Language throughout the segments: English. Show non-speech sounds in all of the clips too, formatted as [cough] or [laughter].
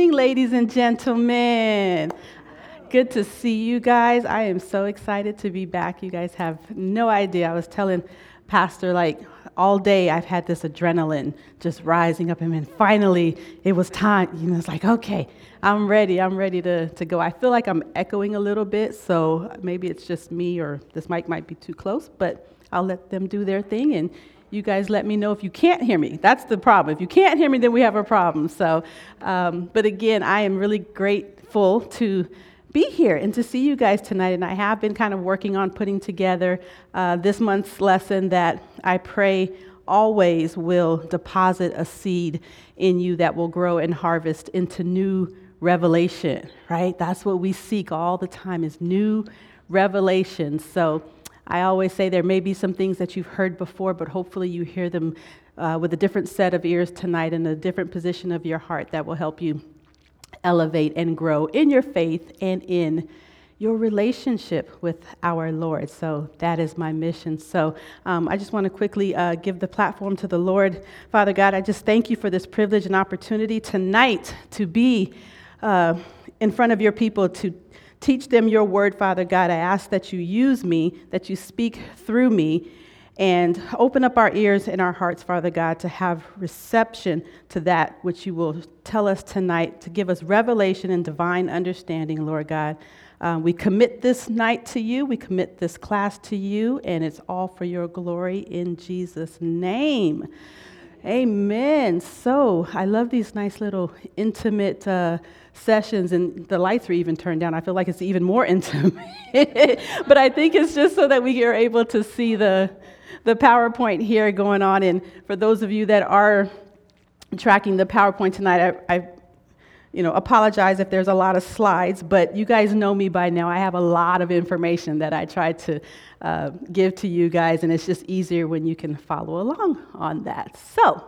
evening, ladies and gentlemen. Good to see you guys. I am so excited to be back. You guys have no idea. I was telling Pastor, like, all day I've had this adrenaline just rising up, and then finally it was time. You know, it's like, okay, I'm ready. I'm ready to, to go. I feel like I'm echoing a little bit, so maybe it's just me or this mic might be too close, but I'll let them do their thing and you guys let me know if you can't hear me. That's the problem. If you can't hear me, then we have a problem. So, um, but again, I am really grateful to be here and to see you guys tonight. And I have been kind of working on putting together uh, this month's lesson that I pray always will deposit a seed in you that will grow and harvest into new revelation, right? That's what we seek all the time is new revelation. So I always say there may be some things that you've heard before, but hopefully you hear them uh, with a different set of ears tonight in a different position of your heart that will help you elevate and grow in your faith and in your relationship with our Lord. So that is my mission. So um, I just want to quickly uh, give the platform to the Lord. Father God, I just thank you for this privilege and opportunity tonight to be uh, in front of your people to teach them your word, Father God. I ask that you use me, that you speak through me, and open up our ears and our hearts, Father God, to have reception to that which you will tell us tonight, to give us revelation and divine understanding, Lord God. Um, we commit this night to you. We commit this class to you, and it's all for your glory in Jesus' name. Amen. So I love these nice little intimate uh, sessions, and the lights are even turned down. I feel like it's even more [laughs] intimate. but I think it's just so that we are able to see the, the PowerPoint here going on. And for those of you that are tracking the PowerPoint tonight, I, I you know, apologize if there's a lot of slides, but you guys know me by now. I have a lot of information that I try to uh, give to you guys, and it's just easier when you can follow along on that. So,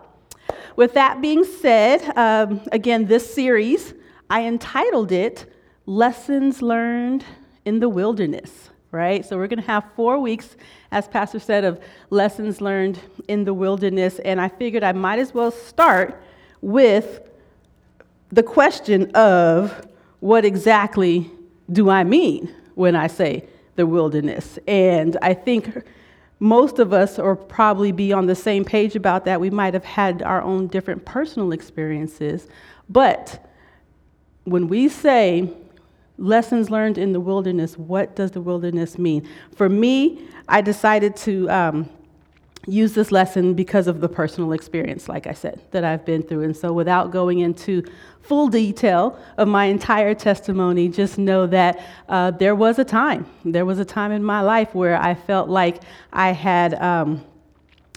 with that being said, um, again, this series, I entitled it Lessons Learned in the Wilderness, right? So, we're going to have four weeks, as Pastor said, of lessons learned in the wilderness, and I figured I might as well start with the question of what exactly do I mean when I say the wilderness? And I think most of us are probably be on the same page about that. We might have had our own different personal experiences. But when we say lessons learned in the wilderness, what does the wilderness mean? For me, I decided to um, use this lesson because of the personal experience, like I said, that I've been through. And so, without going into full detail of my entire testimony, just know that uh, there was a time, there was a time in my life where I felt like I had um,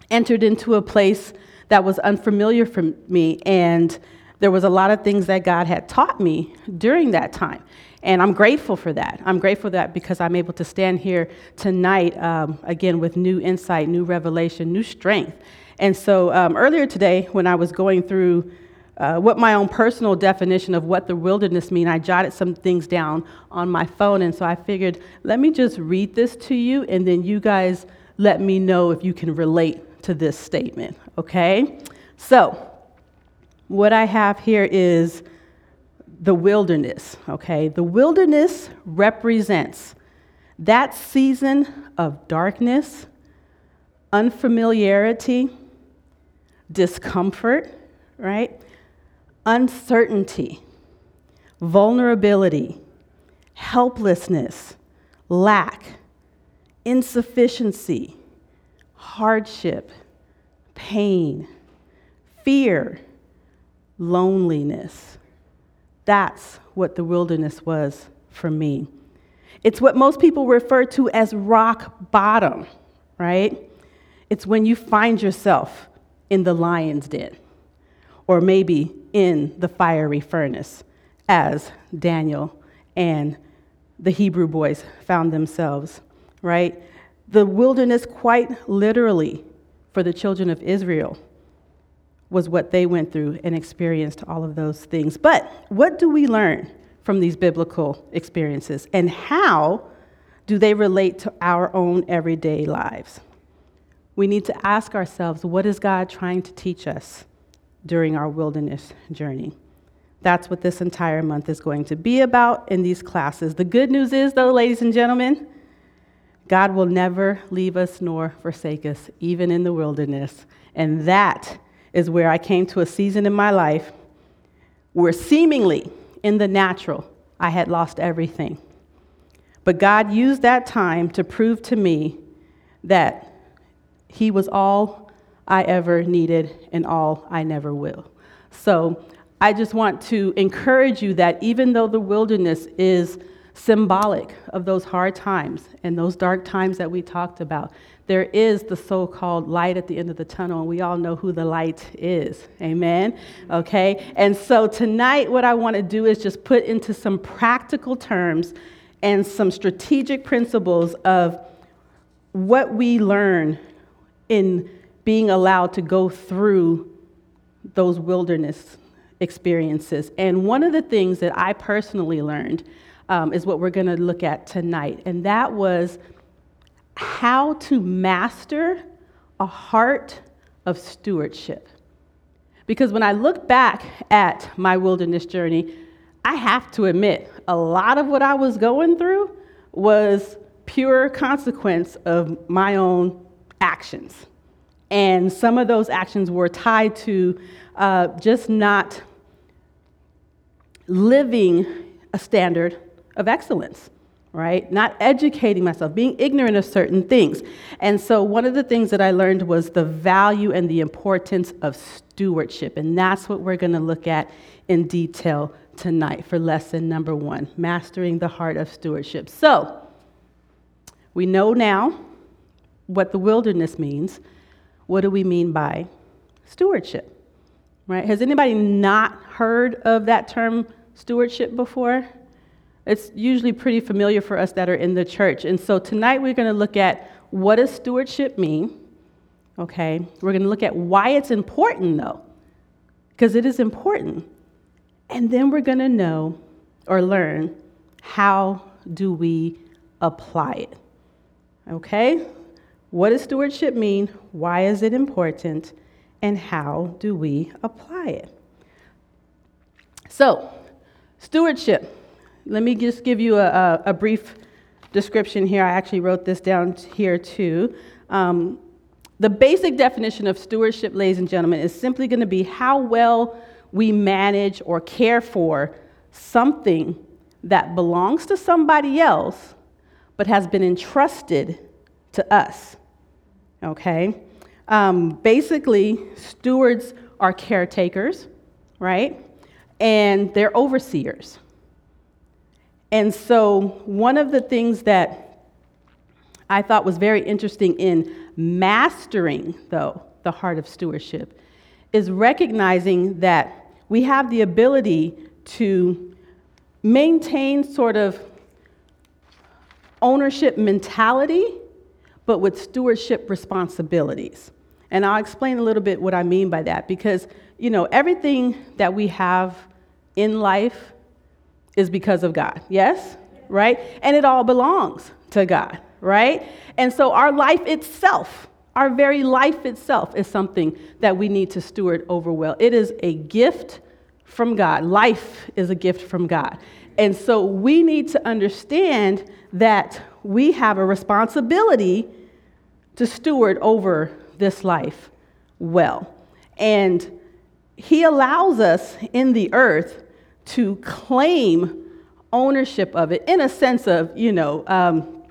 entered into a place that was unfamiliar for me. And there was a lot of things that God had taught me during that time. And I'm grateful for that. I'm grateful that because I'm able to stand here tonight, um, again, with new insight, new revelation, new strength. And so um, earlier today, when I was going through uh, what my own personal definition of what the wilderness mean, I jotted some things down on my phone. And so I figured, let me just read this to you, and then you guys let me know if you can relate to this statement, okay? So, what I have here is the wilderness, okay? The wilderness represents that season of darkness, unfamiliarity, discomfort, right? Uncertainty, vulnerability, helplessness, lack, insufficiency, hardship, pain, fear, loneliness that's what the wilderness was for me. It's what most people refer to as rock bottom, right? It's when you find yourself in the lion's den, or maybe in the fiery furnace, as Daniel and the Hebrew boys found themselves, right? The wilderness, quite literally, for the children of Israel was what they went through and experienced all of those things. But what do we learn from these biblical experiences, and how do they relate to our own everyday lives? We need to ask ourselves what is God trying to teach us during our wilderness journey? That's what this entire month is going to be about in these classes. The good news is, though, ladies and gentlemen, God will never leave us nor forsake us, even in the wilderness. And that is where I came to a season in my life where seemingly in the natural I had lost everything. But God used that time to prove to me that He was all I ever needed and all I never will. So I just want to encourage you that even though the wilderness is symbolic of those hard times and those dark times that we talked about, there is the so called light at the end of the tunnel, and we all know who the light is. Amen? Okay? And so tonight, what I want to do is just put into some practical terms and some strategic principles of what we learn in being allowed to go through those wilderness experiences. And one of the things that I personally learned um, is what we're going to look at tonight, and that was how to master a heart of stewardship. Because when I look back at my wilderness journey, I have to admit, a lot of what I was going through was pure consequence of my own actions. And some of those actions were tied to uh, just not living a standard of excellence, right? Not educating myself, being ignorant of certain things. And so, one of the things that I learned was the value and the importance of stewardship. And that's what we're going to look at in detail tonight for lesson number one mastering the heart of stewardship. So, we know now what the wilderness means. What do we mean by stewardship? Right? Has anybody not heard of that term stewardship before? It's usually pretty familiar for us that are in the church. And so tonight we're going to look at what does stewardship mean? Okay? We're going to look at why it's important though. Because it is important. And then we're going to know or learn how do we apply it. Okay? What does stewardship mean? Why is it important? And how do we apply it? So, stewardship. Let me just give you a, a brief description here. I actually wrote this down here too. Um, the basic definition of stewardship, ladies and gentlemen, is simply going to be how well we manage or care for something that belongs to somebody else but has been entrusted to us. Okay? Um, basically, stewards are caretakers, right? And they're overseers. And so, one of the things that I thought was very interesting in mastering, though, the heart of stewardship is recognizing that we have the ability to maintain sort of ownership mentality, but with stewardship responsibilities. And I'll explain a little bit what I mean by that because, you know, everything that we have in life is because of God, yes? Right? And it all belongs to God, right? And so our life itself, our very life itself is something that we need to steward over well. It is a gift from God. Life is a gift from God. And so we need to understand that we have a responsibility to steward over this life well. And He allows us in the earth to claim ownership of it in a sense of, you know, um,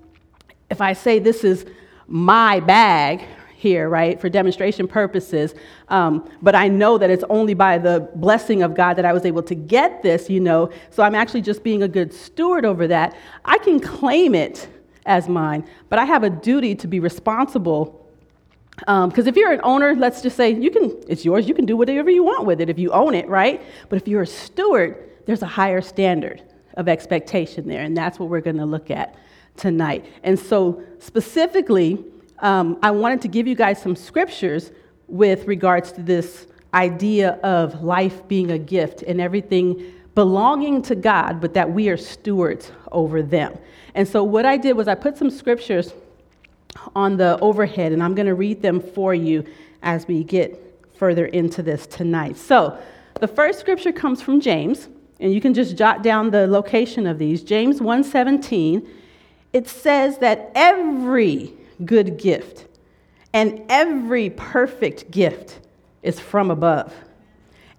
if I say this is my bag here, right, for demonstration purposes, um, but I know that it's only by the blessing of God that I was able to get this, you know, so I'm actually just being a good steward over that. I can claim it as mine, but I have a duty to be responsible. Because um, if you're an owner, let's just say you can, it's yours, you can do whatever you want with it if you own it, right? But if you're a steward, there's a higher standard of expectation there, and that's what we're going to look at tonight. And so, specifically, um, I wanted to give you guys some scriptures with regards to this idea of life being a gift and everything belonging to God, but that we are stewards over them. And so, what I did was I put some scriptures on the overhead, and I'm going to read them for you as we get further into this tonight. So, the first scripture comes from James, and you can just jot down the location of these. James 1:17, it says that every good gift and every perfect gift is from above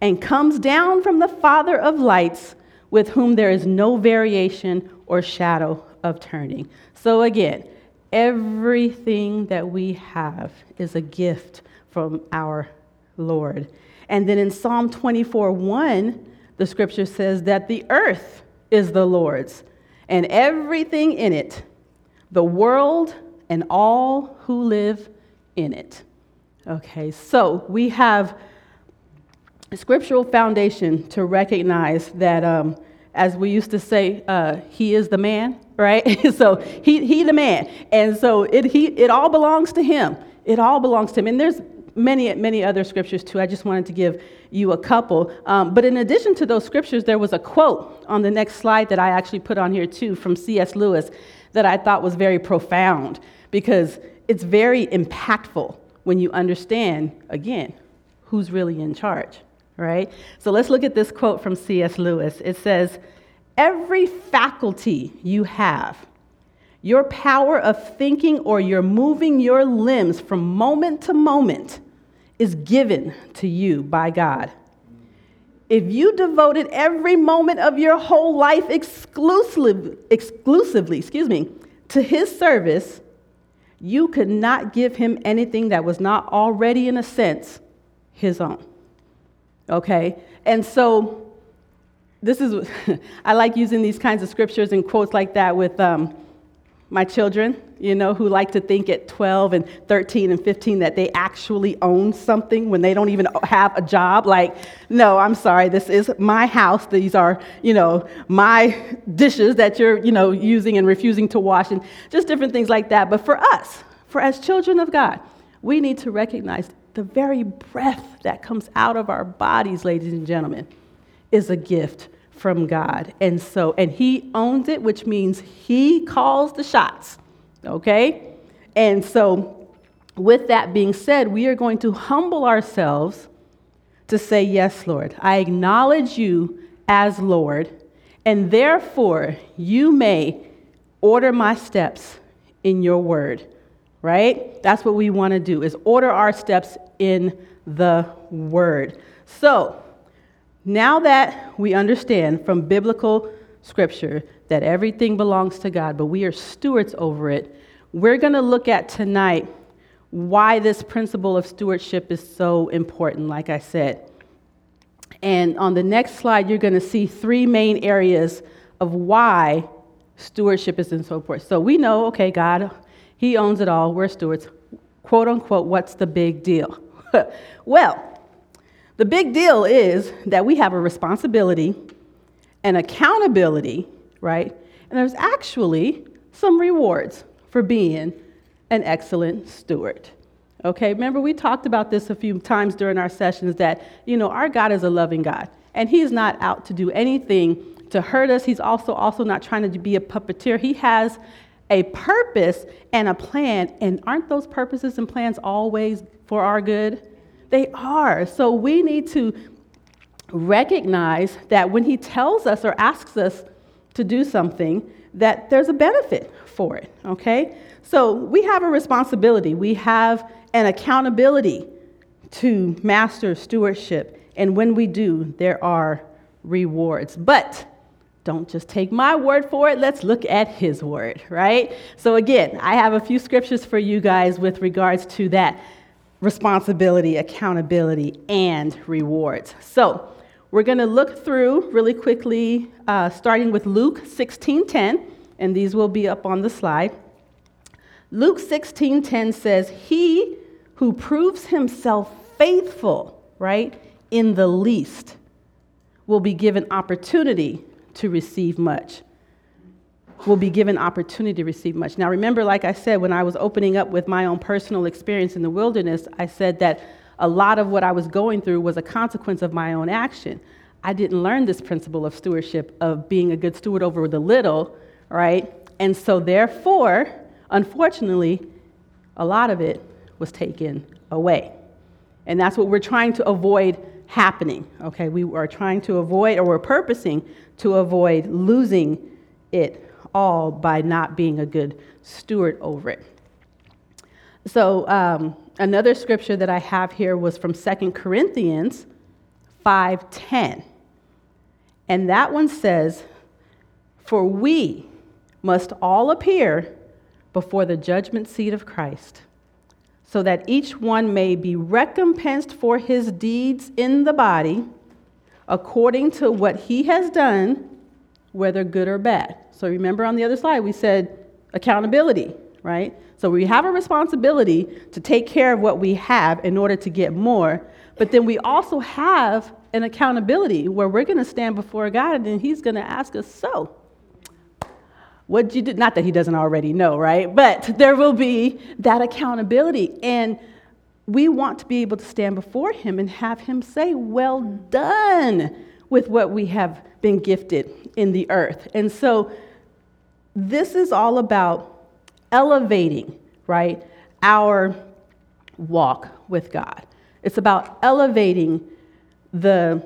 and comes down from the Father of lights, with whom there is no variation or shadow of turning. So again, everything that we have is a gift from our Lord. And then in Psalm 24 1, the scripture says that the earth is the Lord's and everything in it, the world and all who live in it. Okay, so we have a scriptural foundation to recognize that, um, as we used to say, uh, he is the man, [laughs] right? [laughs] so he, he the man. And so it, he, it all belongs to him. It all belongs to him. And there's many, many other scriptures too. I just wanted to give you a couple. Um, but in addition to those scriptures, there was a quote on the next slide that I actually put on here too from C.S. Lewis that I thought was very profound because it's very impactful when you understand, again, who's really in charge, right? So let's look at this quote from C.S. Lewis. It says, Every faculty you have, your power of thinking or your moving your limbs from moment to moment, is given to you by God. If you devoted every moment of your whole life exclusively, exclusively, excuse me, to his service, you could not give him anything that was not already, in a sense, his own. Okay? And so, this is, [laughs] I like using these kinds of scriptures and quotes like that with um, my children, you know, who like to think at 12 and 13 and 15 that they actually own something when they don't even have a job. Like, no, I'm sorry, this is my house. These are, you know, my [laughs] dishes that you're, you know, using and refusing to wash and just different things like that. But for us, for as children of God, we need to recognize the very breath that comes out of our bodies, ladies and gentlemen, is a gift from God. And so, and He owns it, which means He calls the shots. Okay? And so, with that being said, we are going to humble ourselves to say, Yes, Lord, I acknowledge you as Lord, and therefore you may order my steps in your word. Right? That's what we want to do is order our steps in the word. So, now that we understand from biblical scripture that everything belongs to God, but we are stewards over it, we're going to look at tonight why this principle of stewardship is so important, like I said. And on the next slide, you're going to see three main areas of why stewardship is so important. So we know, okay, God, He owns it all. We're stewards. Quote unquote, what's the big deal? [laughs] well, the big deal is that we have a responsibility and accountability, right? And there's actually some rewards for being an excellent steward. Okay, remember we talked about this a few times during our sessions that, you know, our God is a loving God, and He's not out to do anything to hurt us. He's also also not trying to be a puppeteer. He has a purpose and a plan, and aren't those purposes and plans always for our good? They are. So we need to recognize that when he tells us or asks us to do something, that there's a benefit for it, okay? So we have a responsibility, we have an accountability to master stewardship. And when we do, there are rewards. But don't just take my word for it. Let's look at his word, right? So, again, I have a few scriptures for you guys with regards to that responsibility, accountability, and rewards. So we're going to look through really quickly, uh, starting with Luke 16:10, and these will be up on the slide. Luke 16:10 says, "He who proves himself faithful, right, in the least, will be given opportunity to receive much." Will be given opportunity to receive much. Now, remember, like I said, when I was opening up with my own personal experience in the wilderness, I said that a lot of what I was going through was a consequence of my own action. I didn't learn this principle of stewardship, of being a good steward over the little, right? And so, therefore, unfortunately, a lot of it was taken away. And that's what we're trying to avoid happening. Okay, we are trying to avoid, or we're purposing to avoid losing it all by not being a good steward over it. So, um, another scripture that I have here was from 2 Corinthians 5:10. And that one says, "For we must all appear before the judgment seat of Christ, so that each one may be recompensed for his deeds in the body according to what he has done, whether good or bad." So remember on the other slide we said accountability, right? So we have a responsibility to take care of what we have in order to get more. But then we also have an accountability where we're going to stand before God and He's going to ask us, So, what you do? Not that He doesn't already know, right? But there will be that accountability. And we want to be able to stand before Him and have Him say, Well done with what we have been gifted in the earth. And so, this is all about elevating, right, our walk with God. It's about elevating the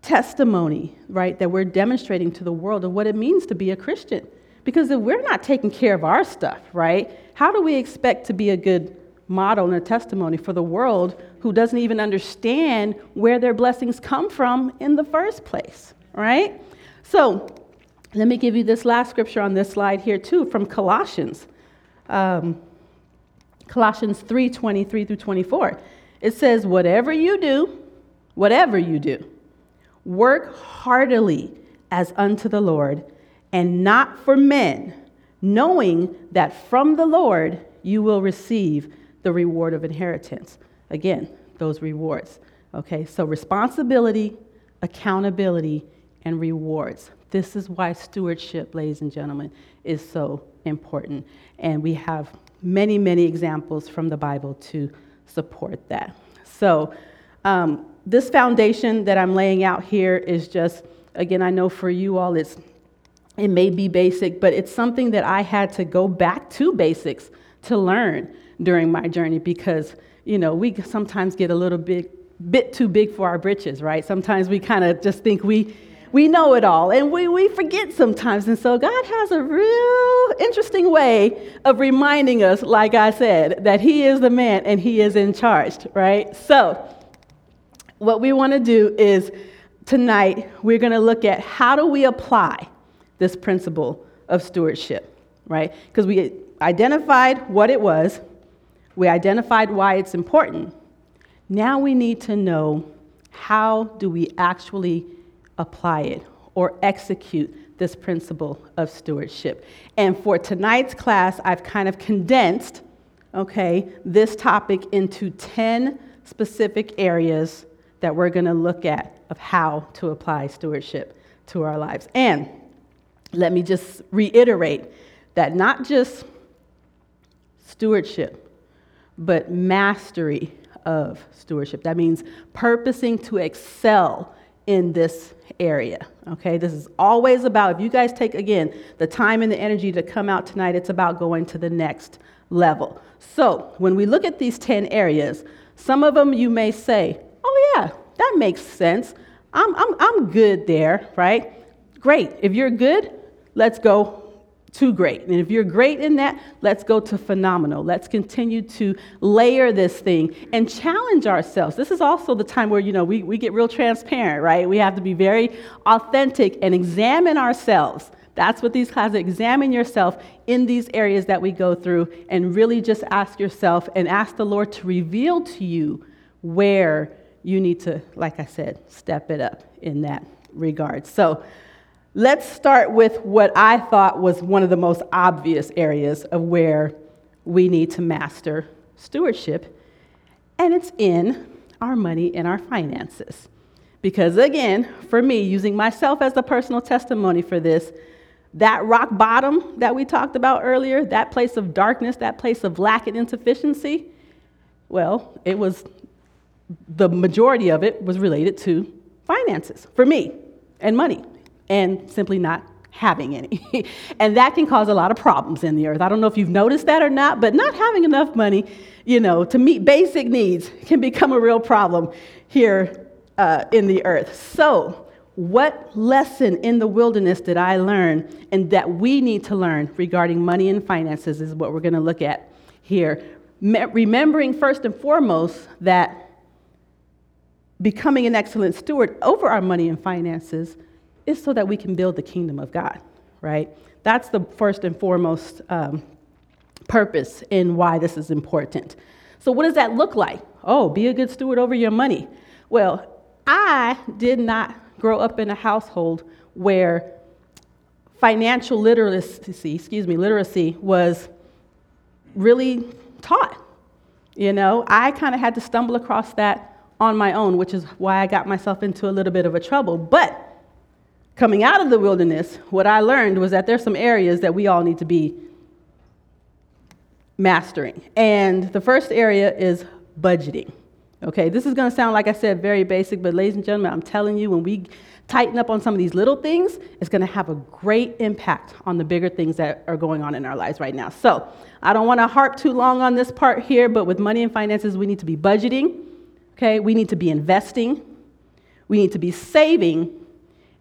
testimony, right, that we're demonstrating to the world of what it means to be a Christian. Because if we're not taking care of our stuff, right, how do we expect to be a good model and a testimony for the world who doesn't even understand where their blessings come from in the first place, right? So, let me give you this last scripture on this slide here, too, from Colossians. Um, Colossians 3 23 through 24. It says, Whatever you do, whatever you do, work heartily as unto the Lord, and not for men, knowing that from the Lord you will receive the reward of inheritance. Again, those rewards. Okay, so responsibility, accountability, and rewards. This is why stewardship, ladies and gentlemen, is so important. And we have many, many examples from the Bible to support that. So, um, this foundation that I'm laying out here is just, again, I know for you all it's it may be basic, but it's something that I had to go back to basics to learn during my journey because, you know, we sometimes get a little bit bit too big for our britches, right? Sometimes we kind of just think we we know it all and we, we forget sometimes. And so God has a real interesting way of reminding us, like I said, that He is the man and He is in charge, right? So, what we want to do is tonight we're going to look at how do we apply this principle of stewardship, right? Because we identified what it was, we identified why it's important. Now we need to know how do we actually apply it or execute this principle of stewardship. And for tonight's class, I've kind of condensed, okay, this topic into 10 specific areas that we're going to look at of how to apply stewardship to our lives. And let me just reiterate that not just stewardship, but mastery of stewardship. That means purposing to excel in this area. Okay, this is always about, if you guys take again the time and the energy to come out tonight, it's about going to the next level. So, when we look at these 10 areas, some of them you may say, oh, yeah, that makes sense. I'm, I'm, I'm good there, right? Great. If you're good, let's go to great. And if you're great in that, let's go to phenomenal. Let's continue to layer this thing and challenge ourselves. This is also the time where, you know, we, we get real transparent, right? We have to be very authentic and examine ourselves. That's what these classes examine yourself in these areas that we go through and really just ask yourself and ask the Lord to reveal to you where you need to, like I said, step it up in that regard. So, Let's start with what I thought was one of the most obvious areas of where we need to master stewardship, and it's in our money and our finances. Because again, for me, using myself as the personal testimony for this, that rock bottom that we talked about earlier, that place of darkness, that place of lack and insufficiency, well, it was the majority of it was related to finances for me and money and simply not having any. [laughs] and that can cause a lot of problems in the earth. I don't know if you've noticed that or not, but not having enough money, you know, to meet basic needs can become a real problem here uh, in the earth. So, what lesson in the wilderness did I learn and that we need to learn regarding money and finances is what we're going to look at here. Me- remembering first and foremost that becoming an excellent steward over our money and finances is so that we can build the kingdom of God, right? That's the first and foremost um, purpose in why this is important. So, what does that look like? Oh, be a good steward over your money. Well, I did not grow up in a household where financial literacy, excuse me, literacy was really taught. You know, I kind of had to stumble across that on my own, which is why I got myself into a little bit of a trouble. But coming out of the wilderness, what I learned was that there's some areas that we all need to be mastering. And the first area is budgeting. Okay, this is going to sound like I said very basic, but ladies and gentlemen, I'm telling you, when we tighten up on some of these little things, it's going to have a great impact on the bigger things that are going on in our lives right now. So, I don't want to harp too long on this part here, but with money and finances, we need to be budgeting, okay? We need to be investing, we need to be saving,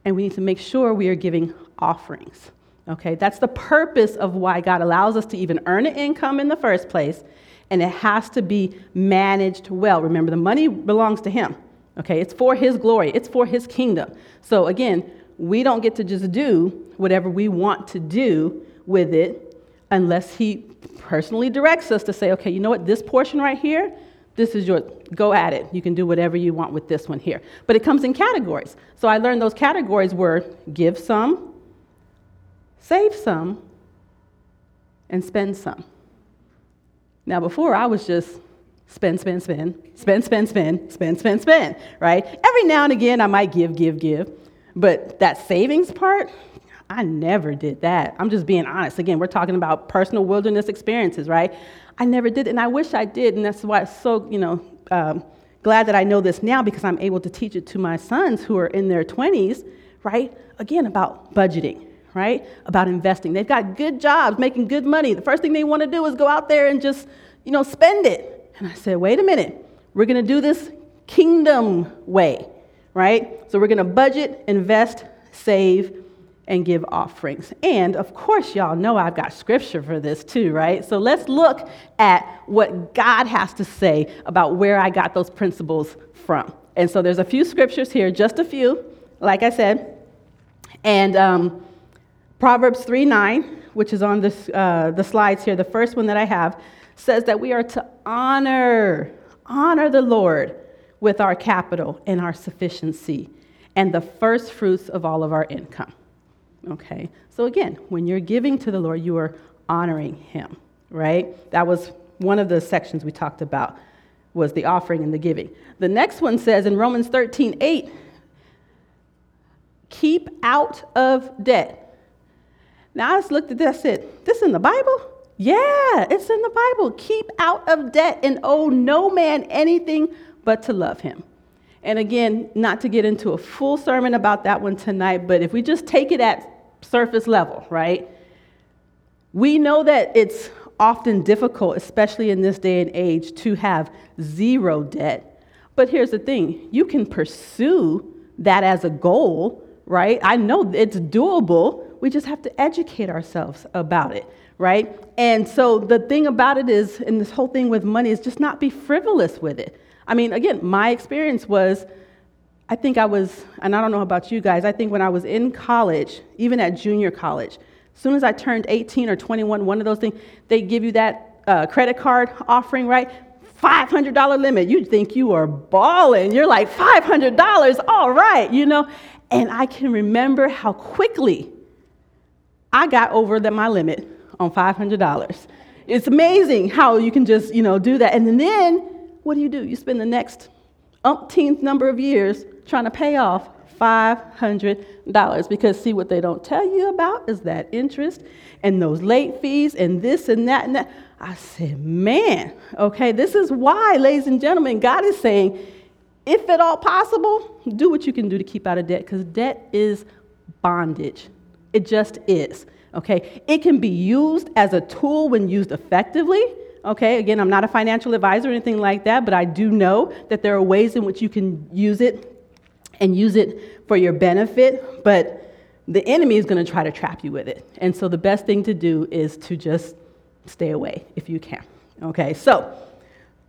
and we need to make sure we are giving offerings. Okay, that's the purpose of why God allows us to even earn an income in the first place and it has to be managed well. Remember, the money belongs to Him. Okay, it's for His glory, it's for His kingdom. So again, we don't get to just do whatever we want to do with it unless He personally directs us to say, okay, you know what, this portion right here, this is your, go at it. You can do whatever you want with this one here. But it comes in categories. So I learned those categories were give some, save some, and spend some. Now, before I was just spend, spend, spend, spend, spend, spend, spend, spend, spend, right? Every now and again, I might give, give, give. But that savings part, I never did that. I'm just being honest. Again, we're talking about personal wilderness experiences, right? I never did, and I wish I did, and that's why it's so, you know, um, glad that I know this now because I'm able to teach it to my sons who are in their 20s, right? Again, about budgeting, right? About investing. They've got good jobs, making good money. The first thing they want to do is go out there and just, you know, spend it. And I said, wait a minute. We're going to do this kingdom way, right? So we're going to budget, invest, save, and give offerings. And of course, y'all know I've got scripture for this too, right? So let's look at what God has to say about where I got those principles from. And so there's a few scriptures here, just a few, like I said. And um, Proverbs 3 9, which is on this, uh, the slides here, the first one that I have, says that we are to honor, honor the Lord with our capital and our sufficiency and the first fruits of all of our income. Okay? So again, when you're giving to the Lord, you are honoring him, right? That was one of the sections we talked about was the offering and the giving. The next one says in Romans 13, 8, keep out of debt. Now I just looked at this, said, This in the Bible? Yeah, it's in the Bible. Keep out of debt and owe no man anything but to love him. And again, not to get into a full sermon about that one tonight, but if we just take it at surface level, right? We know that it's often difficult, especially in this day and age, to have zero debt. But here's the thing you can pursue that as a goal, right? I know it's doable. We just have to educate ourselves about it, right? And so the thing about it is, and this whole thing with money is just not be frivolous with it. I mean, again, my experience was I think I was, and I don't know about you guys, I think when I was in college, even at junior college, as soon as I turned 18 or 21, one of those things, they give you that uh, credit card offering, right? $500 limit. You think you are balling. You're like, $500, all right, you know? And I can remember how quickly I got over the, my limit on $500. It's amazing how you can just, you know, do that. And then what do you do? You spend the next umpteenth number of years trying to pay off $500 because see what they don't tell you about is that interest and those late fees and this and that and that. I said, man, okay, this is why, ladies and gentlemen, God is saying, if at all possible, do what you can do to keep out of debt because debt is bondage It just is. Okay? It can be used as a tool when used effectively. Okay, again, I'm not a financial advisor or anything like that, but I do know that there are ways in which you can use it and use it for your benefit, but the enemy is going to try to trap you with it. And so the best thing to do is to just stay away if you can. Okay, so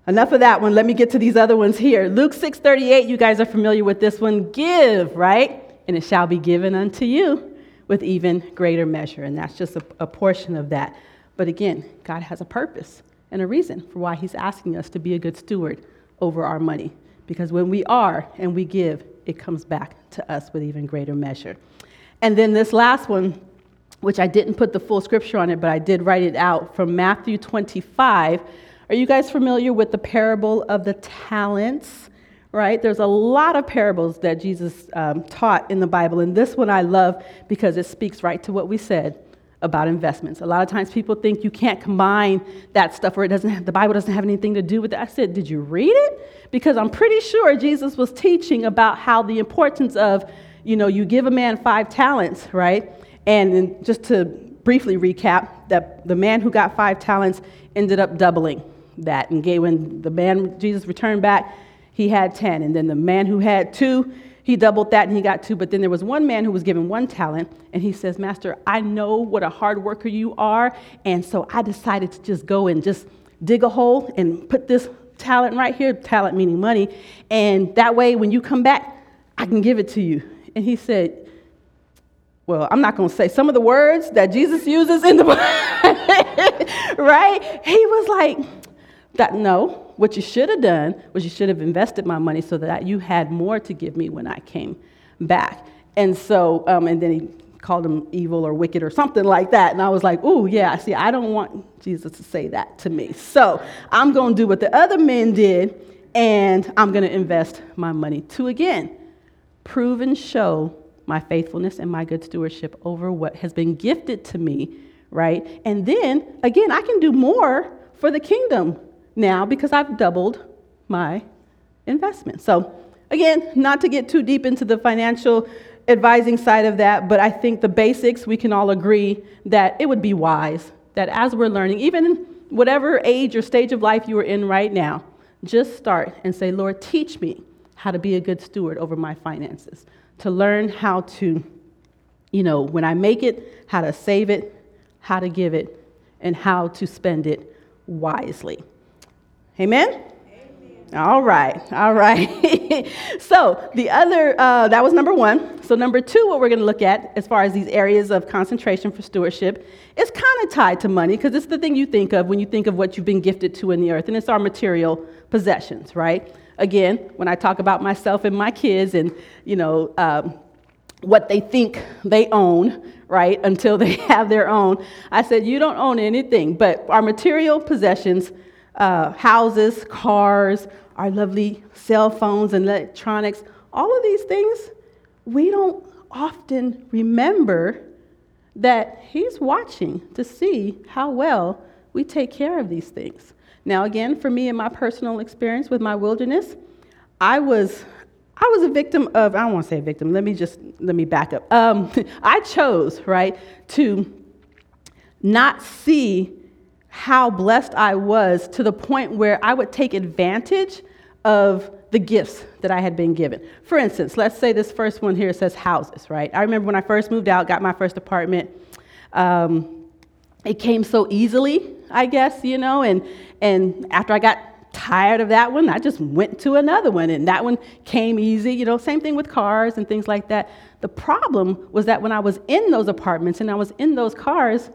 enough of that one. Let me get to these other ones here. Luke 6:38, you guys are familiar with this one. Give, right? And it shall be given unto you with even greater measure. And that's just a, a portion of that. But again, God has a purpose and a reason for why He's asking us to be a good steward over our money. Because when we are and we give, it comes back to us with even greater measure. And then this last one, which I didn't put the full scripture on it, but I did write it out from Matthew 25. Are you guys familiar with the parable of the talents? Right? There's a lot of parables that Jesus um, taught in the Bible, and this one I love because it speaks right to what we said about investments. A lot of times people think you can't combine that stuff or it doesn't have, the Bible doesn't have anything to do with it. I said, Did you read it? Because I'm pretty sure Jesus was teaching about how the importance of, you know, you give a man five talents, right? And just to briefly recap, that the man who got five talents ended up doubling that and gave when the man Jesus returned back, he had 10. And then the man who had two, he doubled that and he got two. But then there was one man who was given one talent, and he says, Master, I know what a hard worker you are. And so I decided to just go and just dig a hole and put this talent right here, talent meaning money. And that way, when you come back, I can give it to you. And he said, well, I'm not going to say some of the words that Jesus uses in the [laughs] Bible, right? He was like, that no, what you should have done was you should have invested my money so that you had more to give me when I came back. And so, um, and then he called him evil or wicked or something like that. And I was like, oh, yeah, see, I don't want Jesus to say that to me. So I'm going to do what the other men did, and I'm going to invest my money to, again, prove and show my faithfulness and my good stewardship over what has been gifted to me, right? And then, again, I can do more for the kingdom now because I've doubled my investment. So, again, not to get too deep into the financial advising side of that, but I think the basics, we can all agree that it would be wise that as we're learning, even whatever age or stage of life you are in right now, just start and say, Lord, teach me how to be a good steward over my finances, to learn how to, you know, when I make it, how to save it, how to give it, and how to spend it wisely. Amen? All right, all right. [laughs] so the other, uh, that was number one. So, number two, what we're going to look at as far as these areas of concentration for stewardship is kind of tied to money because it's the thing you think of when you think of what you've been gifted to in the earth, and it's our material possessions, right? Again, when I talk about myself and my kids and, you know, um, what they think they own, right, until they [laughs] have their own, I said, you don't own anything, but our material possessions uh, houses, cars, our lovely cell phones and electronics, all of these things, we don't often remember that He's watching to see how well we take care of these things. Now, again, for me in my personal experience with my wilderness, I was I was a victim of, I don't want to say victim, let me just, let me back up. Um, [laughs] I chose, right, to not see how blessed I was to the point where I would take advantage of the gifts that I had been given. For instance, let's say this first one here says houses, right? I remember when I first moved out, got my first apartment. Um, it came so easily, I guess, you know, and, and after I got tired of that one, I just went to another one, and that one came easy, you know, same thing with cars and things like that. The problem was that when I was in those apartments and I was in those cars,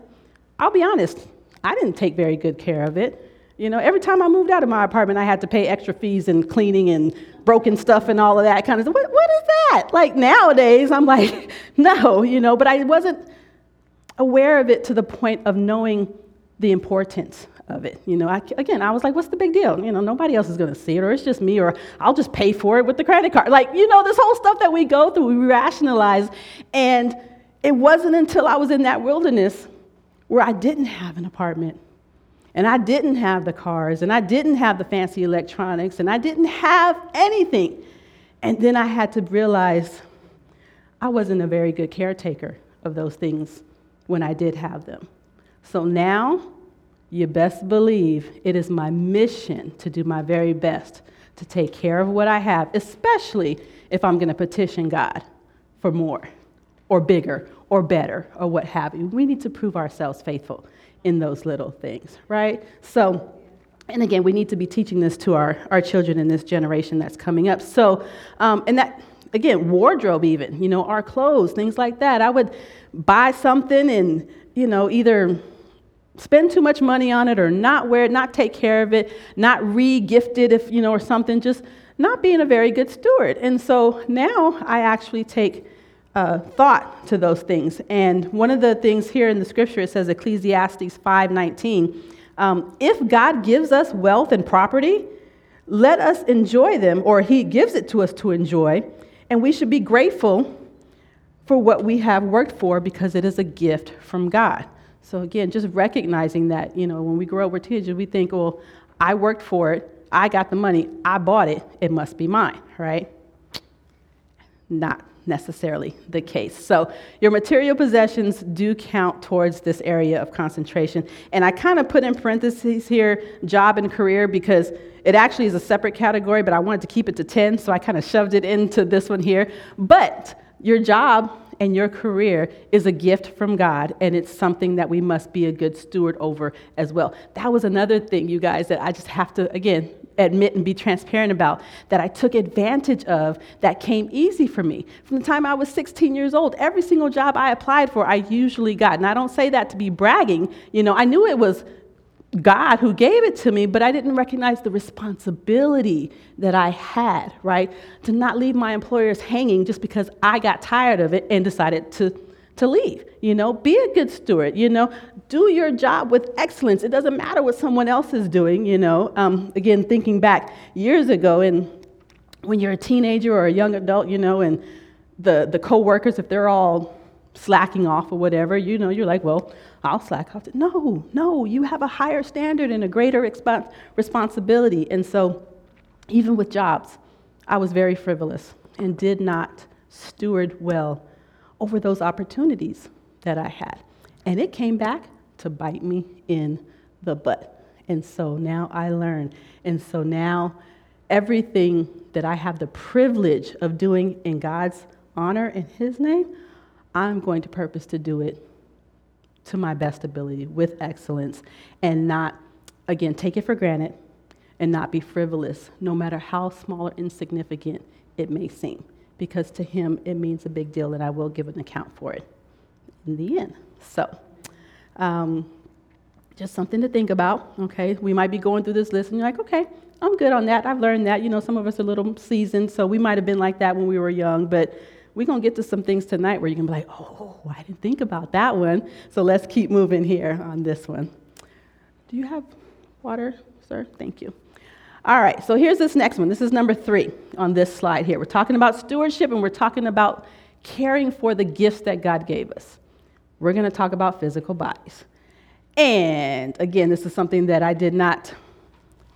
I'll be honest, I didn't take very good care of it. You know, every time I moved out of my apartment, I had to pay extra fees and cleaning and broken stuff and all of that kind of stuff. What, what is that? Like nowadays, I'm like, [laughs] no, you know, but I wasn't aware of it to the point of knowing the importance of it. You know, I, again, I was like, what's the big deal? You know, nobody else is going to see it, or it's just me, or I'll just pay for it with the credit card. Like, you know, this whole stuff that we go through, we rationalize. And it wasn't until I was in that wilderness where I didn't have an apartment and I didn't have the cars and I didn't have the fancy electronics and I didn't have anything. And then I had to realize I wasn't a very good caretaker of those things when I did have them. So now, you best believe it is my mission to do my very best to take care of what I have, especially if I'm going to petition God for more or bigger or better or what have you. We need to prove ourselves faithful in those little things, right? So, and again, we need to be teaching this to our, our children in this generation that's coming up. So, um, and that, again, wardrobe, even, you know, our clothes, things like that. I would buy something and, you know, either spend too much money on it or not wear it, not take care of it, not re gift it, if, you know, or something, just not being a very good steward. And so now I actually take uh, thought to those things. And one of the things here in the scripture, it says Ecclesiastes 5:19, um, if God gives us wealth and property, let us enjoy them, or He gives it to us to enjoy, and we should be grateful for what we have worked for because it is a gift from God. So again, just recognizing that, you know, when we grow up, we're teenagers, we think, well, I worked for it, I got the money, I bought it, it must be mine, right? Not necessarily the case. So, your material possessions do count towards this area of concentration. And I kind of put in parentheses here job and career because it actually is a separate category, but I wanted to keep it to 10, so I kind of shoved it into this one here. But your job and your career is a gift from God, and it's something that we must be a good steward over as well. That was another thing, you guys, that I just have to, again, admit and be transparent about that I took advantage of that came easy for me. From the time I was 16 years old, every single job I applied for, I usually got. And I don't say that to be bragging. You know, I knew it was God who gave it to me, but I didn't recognize the responsibility that I had, right? To not leave my employers hanging just because I got tired of it and decided to to leave. You know, be a good steward. You know, do your job with excellence. It doesn't matter what someone else is doing. You know, um, again, thinking back years ago, and when you're a teenager or a young adult, you know, and the the coworkers, if they're all slacking off or whatever, you know, you're like, well, I'll slack off. No, no, you have a higher standard and a greater expo- responsibility. And so, even with jobs, I was very frivolous and did not steward well over those opportunities that I had. And it came back to bite me in the butt. And so now I learn. And so now everything that I have the privilege of doing in God's honor in His name, I'm going to purpose to do it to my best ability with excellence and not, again, take it for granted and not be frivolous, no matter how small or insignificant it may seem because to him it means a big deal and I will give an account for it in the end. So, um, just something to think about, okay? We might be going through this list and you're like, okay, I'm good on that. I've learned that. You know, some of us are a little seasoned, so we might have been like that when we were young, but we're going to get to some things tonight where you can be like, oh, I didn't think about that one. So let's keep moving here on this one. Do you have water, sir? Thank you. All right, so here's this next one. This is number three on this slide here. We're talking about stewardship and we're talking about caring for the gifts that God gave us. We're going to talk about physical bodies. And again, this is something that I did not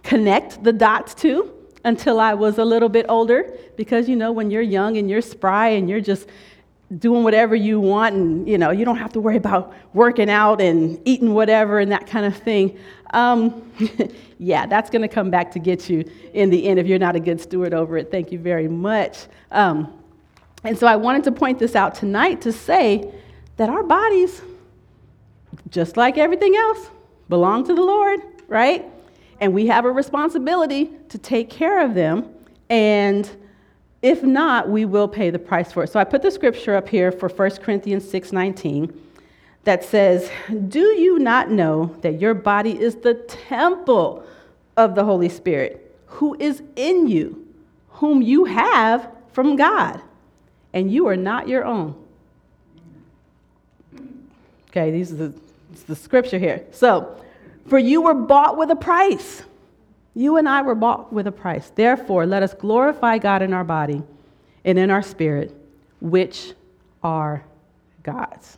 connect the dots to until I was a little bit older because you know when you're young and you're spry and you're just doing whatever you want and you know you don't have to worry about working out and eating whatever and that kind of thing um, [laughs] yeah that's going to come back to get you in the end if you're not a good steward over it. Thank you very much. Um, and so i wanted to point this out tonight to say that our bodies just like everything else belong to the lord right and we have a responsibility to take care of them and if not, we will pay the price for it. So I put the scripture up here for 1 Corinthians 6:19 that says, "Do you not know that your body is the temple of the Holy Spirit, who is in you, whom you have from God, and you are not your own?" Okay, these are the, the scripture here. So, for you were bought with a price. You and I were bought with a price. Therefore, let us glorify God in our body and in our spirit, which are God's.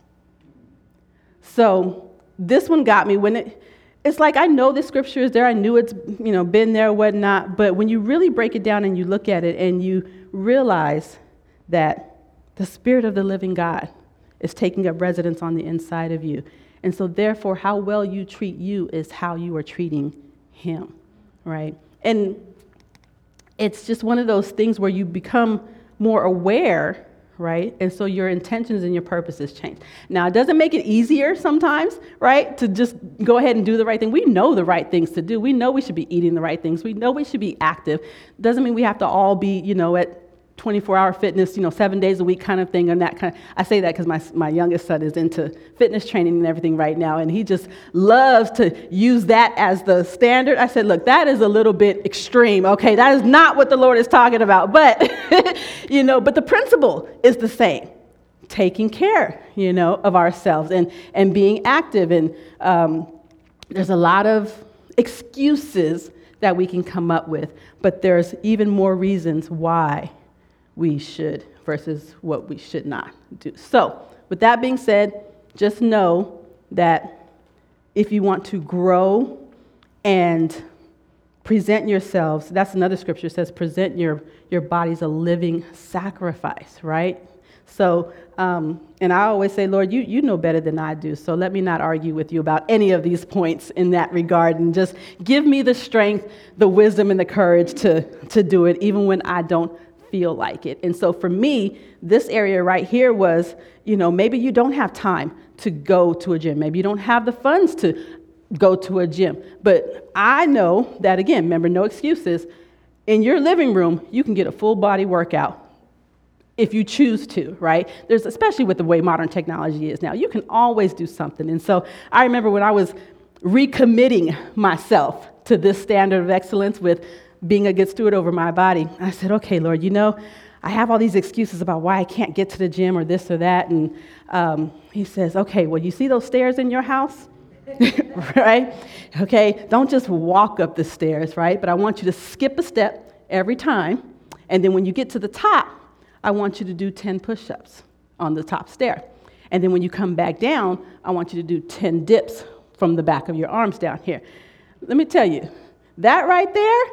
So, this one got me when it it's like I know the scripture is there. I knew it's you know been there, whatnot. But when you really break it down and you look at it and you realize that the Spirit of the living God is taking up residence on the inside of you. And so, therefore, how well you treat you is how you are treating him, right? And it's just one of those things where you become more aware, right? And so your intentions and your purposes change. Now, it doesn't make it easier sometimes, right, to just go ahead and do the right thing. We know the right things to do. We know we should be eating the right things. We know we should be active. Doesn't mean we have to all be, you know, at 24 hour fitness, you know, seven days a week kind of thing, and that kind of, I say that because my, my youngest son is into fitness training and everything right now, and he just loves to use that as the standard. I said, look, that is a little bit extreme, okay? That is not what the Lord is talking about, but, [laughs] you know, but the principle is the same taking care, you know, of ourselves and, and being active. And um, there's a lot of excuses that we can come up with, but there's even more reasons why we should versus what we should not do. So, with that being said, just know that if you want to grow and present yourselves, that's another scripture says, present your, your bodies a living sacrifice, right? So, um, and I always say, Lord, you, you know better than I do, so let me not argue with you about any of these points in that regard, and just give me the strength, the wisdom, and the courage to, to do it, even when I don't feel like it. And so for me, this area right here was, you know, maybe you don't have time to go to a gym. Maybe you don't have the funds to go to a gym. But I know that, again, remember, no excuses. In your living room, you can get a full body workout if you choose to, right? There's, especially with the way modern technology is now, you can always do something. And so I remember when I was recommitting myself to this standard of excellence with being a good steward over my body. I said, okay, Lord, you know, I have all these excuses about why I can't get to the gym or this or that. And um, he says, okay, well, you see those stairs in your house? [laughs] right? Okay, don't just walk up the stairs, right? But I want you to skip a step every time. And then when you get to the top, I want you to do 10 push ups on the top stair. And then when you come back down, I want you to do 10 dips from the back of your arms down here. Let me tell you, that right there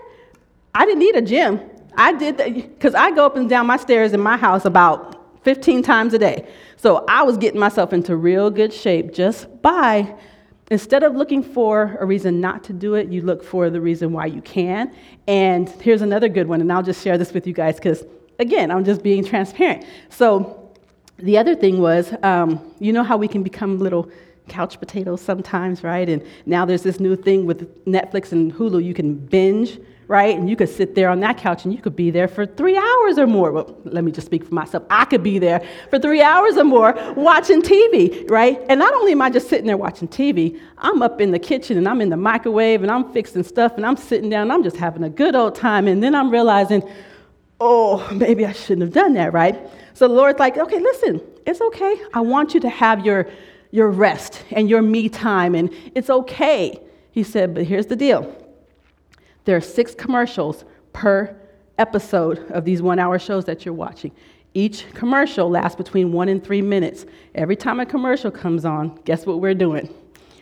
I didn't need a gym. I did that because I go up and down my stairs in my house about 15 times a day. So I was getting myself into real good shape just by, instead of looking for a reason not to do it, you look for the reason why you can. And here's another good one, and I'll just share this with you guys because, again, I'm just being transparent. So the other thing was, um, you know how we can become little couch potatoes sometimes, right? And now there's this new thing with Netflix and Hulu, you can binge right? And you could sit there on that couch and you could be there for three hours or more. Well, let me just speak for myself. I could be there for three hours or more watching TV, right? And not only am I just sitting there watching TV, I'm up in the kitchen and I'm in the microwave and I'm fixing stuff and I'm sitting down and I'm just having a good old time. And then I'm realizing, oh, maybe I shouldn't have done that, right? So the Lord's like, okay, listen, it's okay. I want you to have your, your rest and your me time, and it's okay. He said, but here's the deal there are six commercials per episode of these one hour shows that you're watching. Each commercial lasts between one and three minutes. Every time a commercial comes on, guess what we're doing?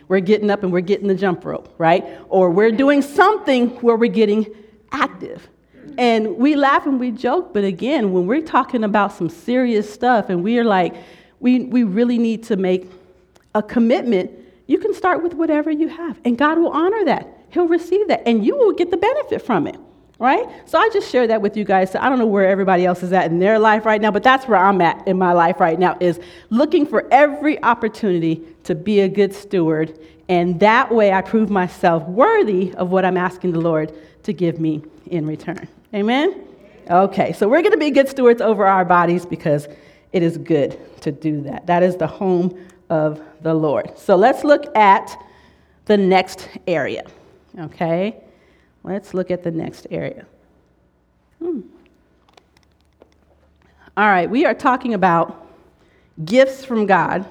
We're getting up and we're getting the jump rope, right? Or we're doing something where we're getting active. And we laugh and we joke, but again, when we're talking about some serious stuff and we are like, we, we really need to make a commitment, you can start with whatever you have, and God will honor that he'll receive that and you will get the benefit from it right? So i just share that with you guys. So i don't know where everybody else is at in their life right now but that's where i'm at in my life right now is looking for every opportunity to be a good steward and that way i prove myself worthy of what i'm asking the lord to give me in return. Amen? Okay so we're going to be good stewards over our bodies because it is good to do that. That is the home of the lord. So let's look at the next area Okay? Let's look at the next area. Hmm. All right, we are talking about gifts from God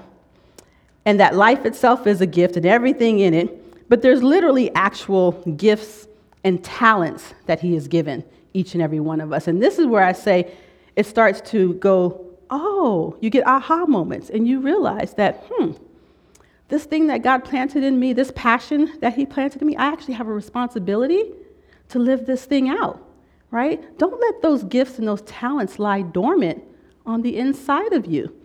and that life itself is a gift and everything in it, but there's literally actual gifts and talents that He has given each and every one of us. And this is where I say it starts to go, oh, you get aha moments and you realize that, hmm, this thing that God planted in me, this passion that He planted in me, I actually have a responsibility to live this thing out, right? Don't let those gifts and those talents lie dormant on the inside of you.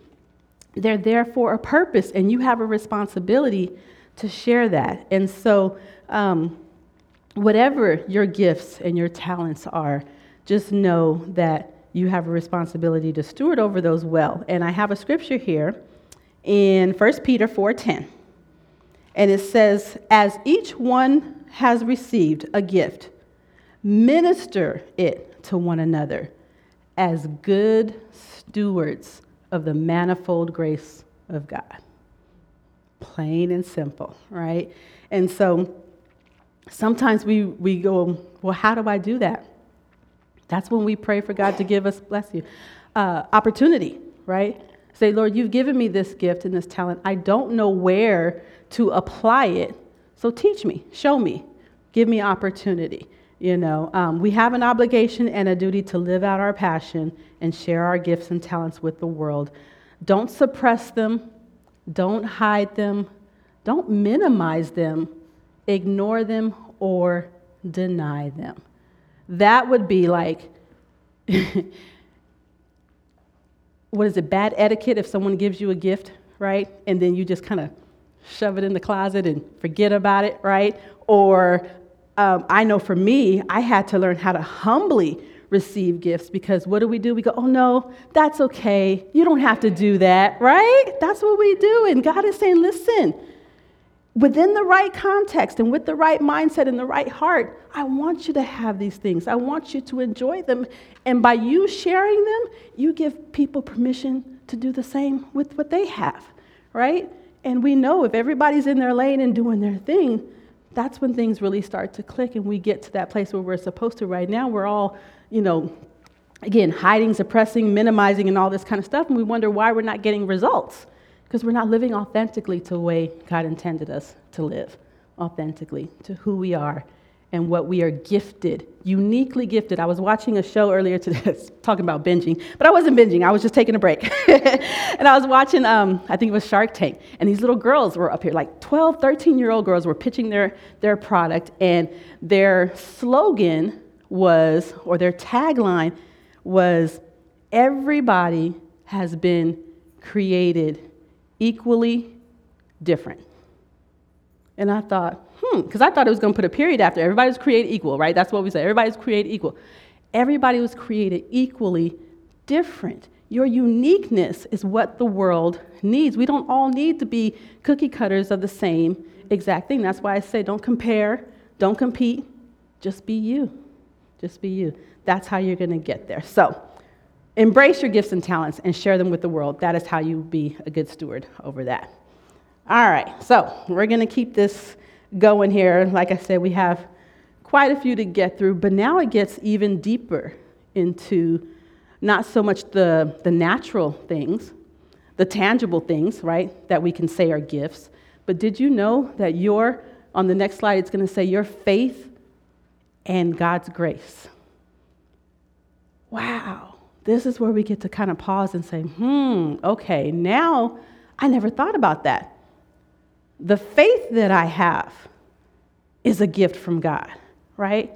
they're there for a purpose, and you have a responsibility to share that. And so, um, whatever your gifts and your talents are, just know that you have a responsibility to steward over those well. And I have a scripture here in 1 Peter 4:10. And it says, "As each one has received a gift, minister it to one another as good stewards of the manifold grace of God." Plain and simple, right? And so sometimes we, we go, well, how do I do that? That's when we pray for God to give us, bless you, uh, opportunity, right? Say, Lord, you've given me this gift and this talent. I don't know where to apply it. So teach me, show me, give me opportunity. You know, um, we have an obligation and a duty to live out our passion and share our gifts and talents with the world. Don't suppress them, don't hide them, don't minimize them, ignore them, or deny them. That would be like, [laughs] what is it, bad etiquette if someone gives you a gift, right? And then you just kind of shove it in the closet and forget about it, right? Or um, I know for me, I had to learn how to humbly receive gifts because what do we do? We go, oh no, that's okay. You don't have to do that, right? That's what we do. And God is saying, listen, within the right context and with the right mindset and the right heart, I want you to have these things. I want you to enjoy them. And by you sharing them, you give people permission to do the same with what they have, right? And we know if everybody's in their lane and doing their thing, that's when things really start to click and we get to that place where we're supposed to. Right now, we're all, you know, again, hiding, suppressing, minimizing, and all this kind of stuff. And we wonder why we're not getting results because we're not living authentically to the way God intended us to live, authentically to who we are and what we are gifted, uniquely gifted. I was watching a show earlier today [laughs] talking about binging, but I wasn't binging. I was just taking a break. [laughs] and I was watching, um, I think it was Shark Tank, and these little girls were up here, like 12, 13 year old girls were pitching their, their product, and their slogan was, or their tagline was, everybody has been created equally different. And I thought, hmm, because I thought it was going to put a period after. Everybody was created equal, right? That's what we say. Everybody's created equal. Everybody was created equally different. Your uniqueness is what the world needs. We don't all need to be cookie cutters of the same exact thing. That's why I say don't compare, don't compete, just be you. Just be you. That's how you're going to get there. So, Embrace your gifts and talents and share them with the world. That is how you be a good steward over that. All right, so we're going to keep this going here. Like I said, we have quite a few to get through, but now it gets even deeper into not so much the, the natural things, the tangible things, right, that we can say are gifts, but did you know that your, on the next slide, it's going to say your faith and God's grace? Wow this is where we get to kind of pause and say, hmm, okay, now I never thought about that. The faith that I have is a gift from God, right?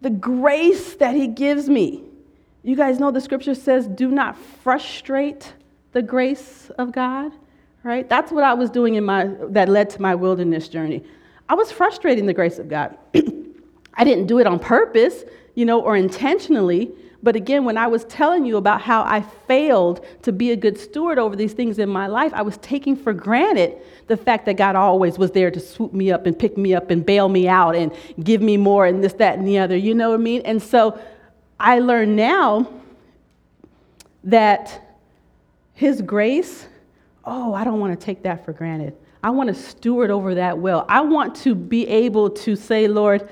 The grace that He gives me. You guys know the scripture says, do not frustrate the grace of God, right? That's what I was doing in my, that led to my wilderness journey. I was frustrating the grace of God. [clears throat] I didn't do it on purpose, you know, or intentionally, but again, when I was telling you about how I failed to be a good steward over these things in my life, I was taking for granted the fact that God always was there to swoop me up and pick me up and bail me out and give me more and this, that, and the other. You know what I mean? And so I learn now that His grace, oh, I don't want to take that for granted. I want to steward over that well. I want to be able to say, Lord,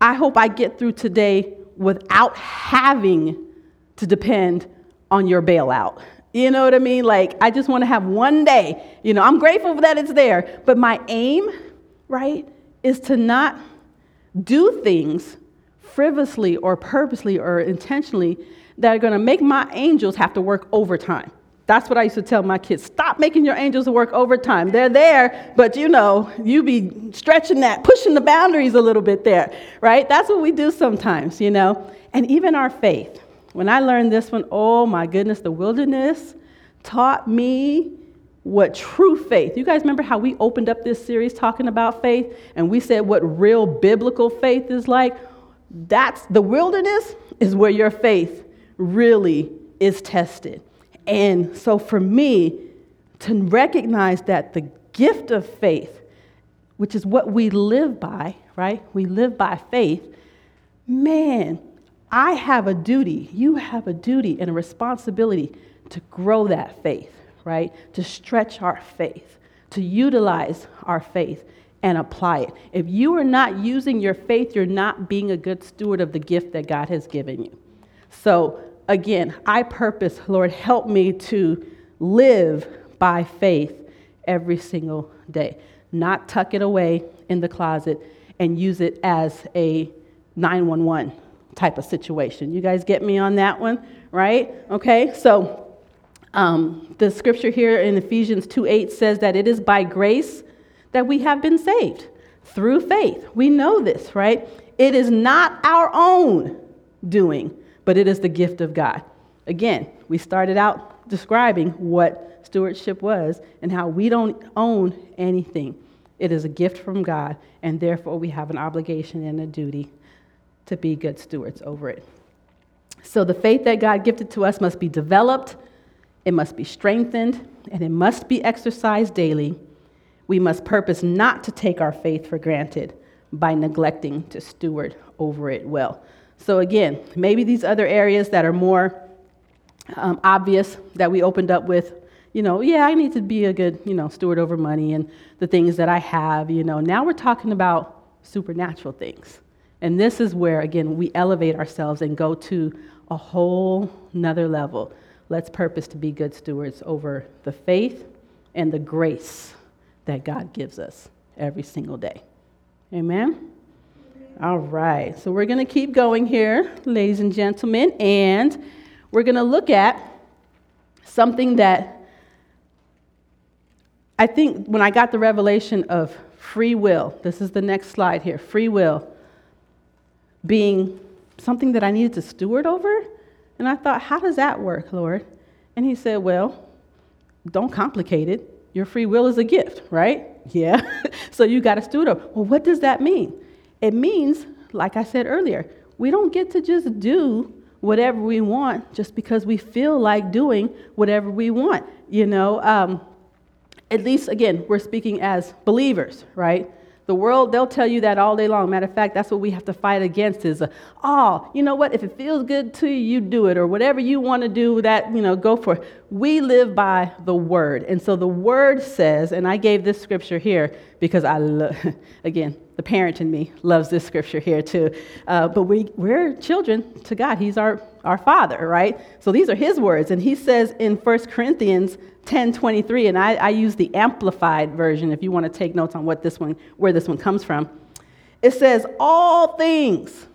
I hope I get through today without having to depend on your bailout. You know what I mean? Like, I just want to have one day. You know, I'm grateful that it's there, but my aim, right, is to not do things frivolously or purposely or intentionally that are going to make my angels have to work overtime. That's what I used to tell my kids. Stop making your angels work overtime. They're there, but you know, you be stretching that, pushing the boundaries a little bit there, right? That's what we do sometimes, you know. And even our faith. When I learned this one, oh my goodness, the wilderness taught me what true faith. You guys remember how we opened up this series talking about faith and we said what real biblical faith is like? That's the wilderness is where your faith really is tested. And so for me to recognize that the gift of faith, which is what we live by, right? We live by faith. Man, I have a duty, you have a duty and a responsibility to grow that faith, right? To stretch our faith, to utilize our faith and apply it. If you are not using your faith, you're not being a good steward of the gift that God has given you. So, again, I purpose, Lord, help me to live by faith every single day, not tuck it away in the closet and use it as a 911 type of situation. You guys get me on that one, right? Okay, so um, the scripture here in Ephesians 2 8 says that it is by grace that we have been saved through faith. We know this, right? It is not our own doing, but it is the gift of God. Again, we started out describing what stewardship was and how we don't own anything. It is a gift from God, and therefore we have an obligation and a duty to be good stewards over it. So the faith that God gifted to us must be developed, it must be strengthened, and it must be exercised daily. We must purpose not to take our faith for granted by neglecting to steward over it well. So, again, maybe these other areas that are more um, obvious that we opened up with, you know, yeah, I need to be a good, you know, steward over money and the things that I have, you know. Now we're talking about supernatural things. And this is where, again, we elevate ourselves and go to a whole nother level. Let's purpose to be good stewards over the faith and the grace that God gives us every single day. Amen? All right, so we're going to keep going here, ladies and gentlemen, and we're going to look at something that I think when I got the revelation of free will, this is the next slide here free will being something that I needed to steward over. And I thought, how does that work, Lord? And he said, well, don't complicate it. Your free will is a gift, right? [laughs] Yeah. [laughs] so you got to steward over. Well, what does that mean? It means, like I said earlier, we don't get to just do whatever we want just because we feel like doing whatever we want. You know, um, at least, again, we're speaking as believers, right? The world, they'll tell you that all day long. Matter of fact, that's what we have to fight against is, uh, oh, you know what? If it feels good to you, you do it. Or whatever you want to do, that, you know, go for it. We live by the word. And so the word says, and I gave this scripture here because I love, [laughs] again, the parent in me loves this scripture here too. Uh, but we, we're children to God. He's our, our father, right? So these are his words. And he says in 1 Corinthians 10:23, and I, I use the amplified version if you want to take notes on what this one, where this one comes from. It says, all things,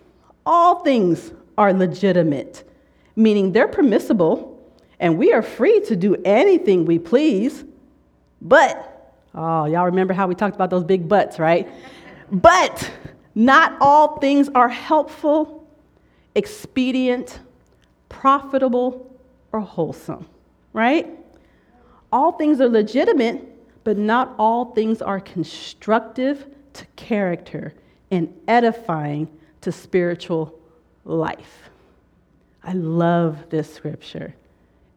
all things are legitimate, meaning they're permissible, and we are free to do anything we please. But, oh, y'all remember how we talked about those big butts, right? But not all things are helpful, expedient, profitable, or wholesome, right? all things are legitimate, but not all things are constructive to character and edifying to spiritual life. I love this scripture.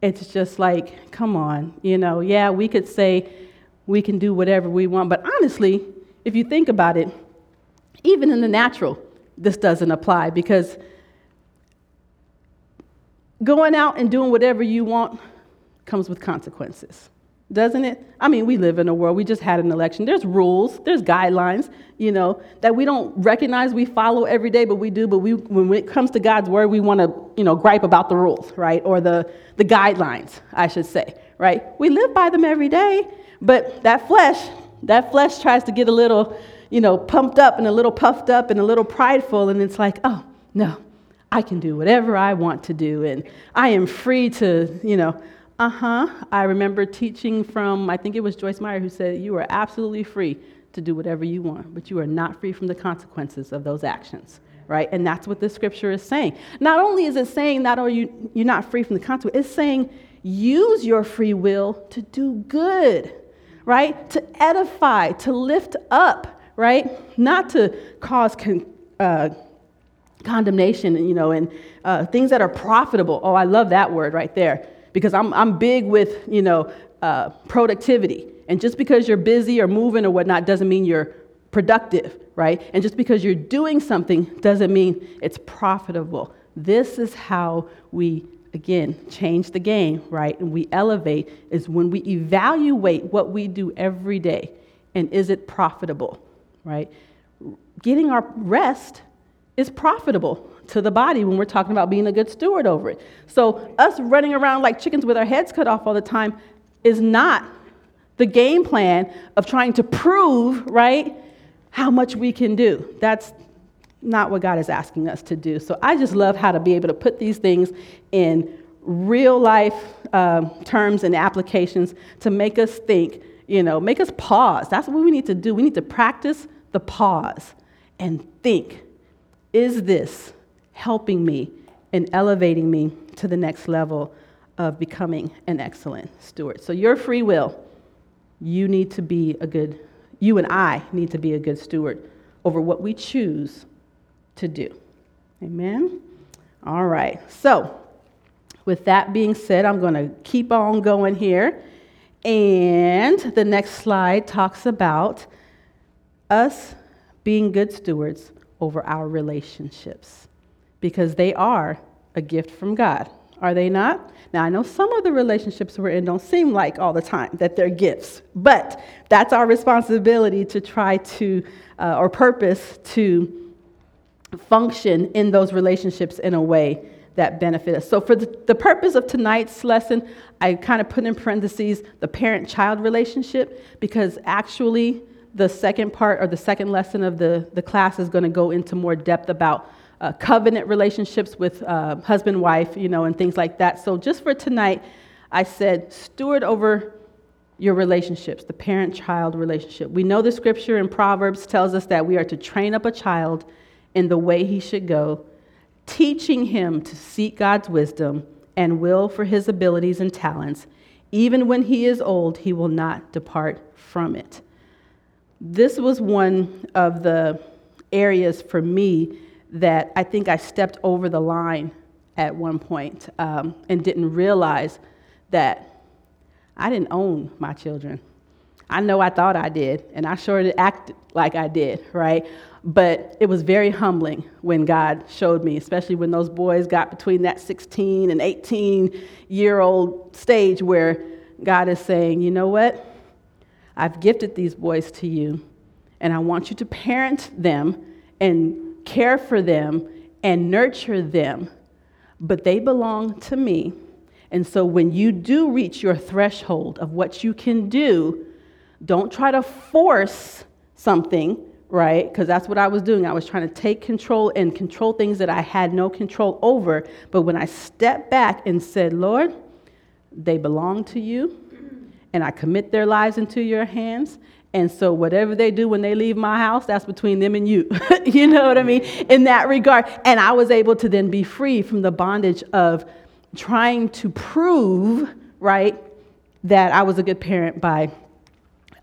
It's just like, come on, you know, yeah, we could say we can do whatever we want, but honestly, if you think about it, even in the natural, this doesn't apply because going out and doing whatever you want comes with consequences, doesn't it? I mean, we live in a world, we just had an election. There's rules, there's guidelines, you know, that we don't recognize we follow every day, but we do. But we, when it comes to God's word, we want to, you know, gripe about the rules, right? Or the, the guidelines, I should say, right? We live by them every day, but that flesh, that flesh tries to get a little, you know, pumped up and a little puffed up and a little prideful, and it's like, oh, no, I can do whatever I want to do, and I am free to, you know, uh huh. I remember teaching from, I think it was Joyce Meyer who said, You are absolutely free to do whatever you want, but you are not free from the consequences of those actions, right? And that's what this scripture is saying. Not only is it saying not are you you're not free from the consequences, it's saying use your free will to do good, right? To edify, to lift up, right? Not to cause con- uh, condemnation, you know, and uh, things that are profitable. Oh, I love that word right there because I'm, I'm big with, you know, uh, productivity. And just because you're busy or moving or whatnot doesn't mean you're productive, right? And just because you're doing something doesn't mean it's profitable. This is how we, again, change the game, right? And we elevate is when we evaluate what we do every day and is it profitable, right? Getting our rest is profitable to the body when we're talking about being a good steward over it. So, us running around like chickens with our heads cut off all the time is not the game plan of trying to prove, right, how much we can do. That's not what God is asking us to do. So, I just love how to be able to put these things in real life uh, terms and applications to make us think, you know, make us pause. That's what we need to do. We need to practice the pause and think is this helping me and elevating me to the next level of becoming an excellent steward? So, your free will, you need to be a good, you and I need to be a good steward over what we choose to do. Amen? All right. So, with that being said, I'm going to keep on going here. And the next slide talks about us being good stewards over our relationships because they are a gift from God. Are they not? Now, I know some of the relationships we're in don't seem like all the time that they're gifts, but that's our responsibility to try to, uh, or purpose to function in those relationships in a way that benefit us. So, for the, the purpose of tonight's lesson, I kind of put in parentheses the parent child relationship because actually, the second part or the second lesson of the, the class is going to go into more depth about uh, covenant relationships with uh, husband wife you know and things like that. So just for tonight i said steward over your relationships the parent child relationship. We know the scripture in proverbs tells us that we are to train up a child in the way he should go teaching him to seek god's wisdom and will for his abilities and talents. Even when he is old he will not depart from it this was one of the areas for me that I think I stepped over the line at one point, um, and didn't realize that I didn't own my children. I know I thought I did, and I sure did act like I did, right? But it was very humbling when God showed me, especially when those boys got between that 16 and 18 year old stage where God is saying, you know what? I've gifted these boys to you, and I want you to parent them and care for them and nurture them, but they belong to me. And so when you do reach your threshold of what you can do, don't try to force something, right? Because that's what I was doing. I was trying to take control and control things that I had no control over. But when I stepped back and said, Lord, they belong to you, and I commit their lives into your hands. And so, whatever they do when they leave my house, that's between them and you. [laughs] you know what I mean? In that regard. And I was able to then be free from the bondage of trying to prove, right, that I was a good parent by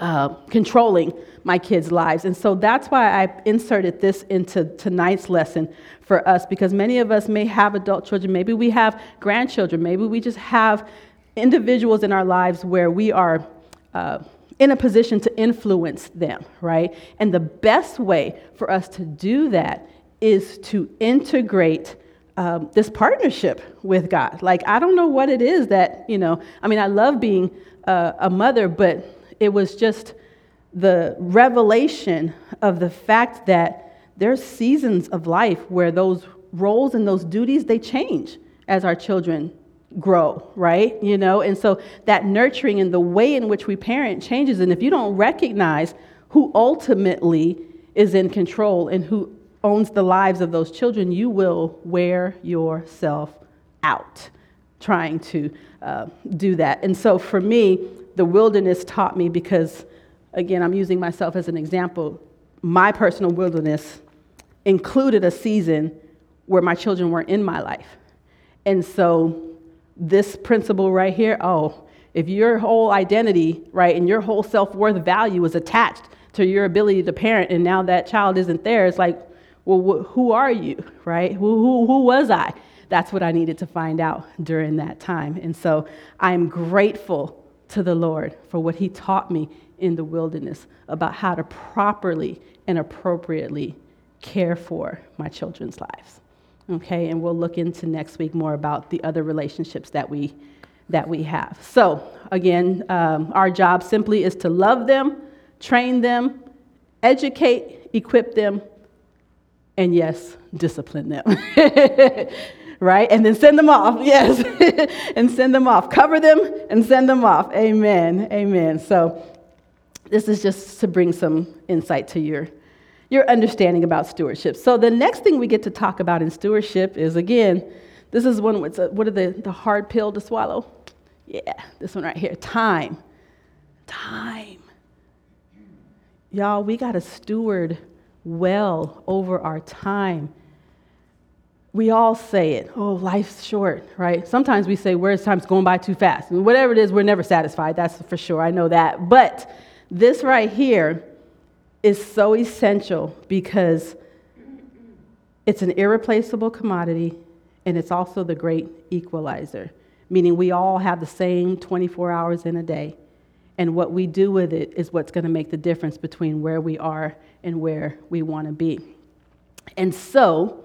uh, controlling my kids' lives. And so that's why I inserted this into tonight's lesson for us, because many of us may have adult children, maybe we have grandchildren, maybe we just have individuals in our lives where we are uh, in a position to influence them, right? And the best way for us to do that is to integrate um, this partnership with God. Like, I don't know what it is that, you know, I mean, I love being uh, a mother, but it was just the revelation of the fact that there's seasons of life where those roles and those duties they change as our children grow, right? You know, and so that nurturing and the way in which we parent changes. And if you don't recognize who ultimately is in control and who owns the lives of those children, you will wear yourself out trying to uh, do that. And so for me, the wilderness taught me because, again, I'm using myself as an example. My personal wilderness included a season where my children weren't in my life. And so this principle right here, oh, if your whole identity, right, and your whole self worth value is attached to your ability to parent, and now that child isn't there, it's like, well, wh- who are you, right? Who, who, who was I? That's what I needed to find out during that time. And so I'm grateful to the Lord for what He taught me in the wilderness about how to properly and appropriately care for my children's lives. Okay, and we'll look into next week more about the other relationships that we that we have. So again, um, our job simply is to love them, train them, educate, equip them, and yes, discipline them. [laughs] right? And then send them off, [laughs] yes, [laughs] and send them off. Cover them and send them off. Amen. Amen. So this is just to bring some insight to your your understanding about stewardship. So the next thing we get to talk about in stewardship is again, this is one what's a, what are the, the hard pill to swallow? Yeah, this one right here. Time. Time. Y'all, we got to steward well over our time. We all say it. Oh, life's short, right? Sometimes we say, where's time's going by too fast? And whatever it is, we're never satisfied. That's for sure. I know that. But this right here is so essential because it's an irreplaceable commodity and it's also the great equalizer, meaning we all have the same 24 hours in a day. And what we do with it is what's going to make the difference between where we are and where we want to be. And so,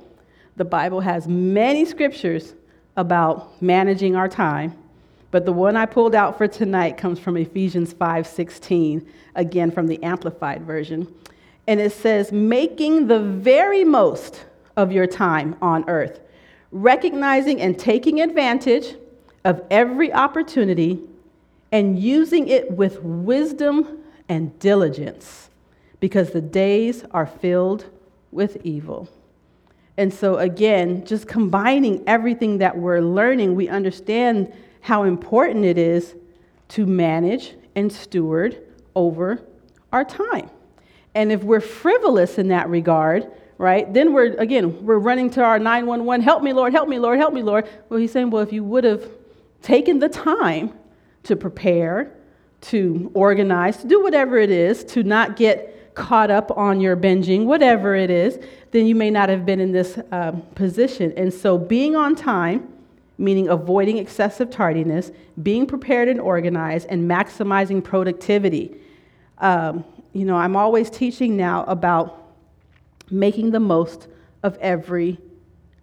the Bible has many scriptures about managing our time but the one I pulled out for tonight comes from Ephesians 5:16, again from the amplified version. And it says, "Making the very most of your time on earth, recognizing and taking advantage of every opportunity and using it with wisdom and diligence, because the days are filled with evil." And so, again, just combining everything that we're learning, we understand how important it is to manage and steward over our time. And if we're frivolous in that regard, right, then we're, again, we're running to our 911, help me, Lord, help me, Lord, help me, Lord. Well, he's saying, well, if you would have taken the time to prepare, to organize, to do whatever it is, to not get caught up on your binging, whatever it is, then you may not have been in this um, position. And so being on time, meaning avoiding excessive tardiness, being prepared and organized, and maximizing productivity. Um, you know, I'm always teaching now about making the most of every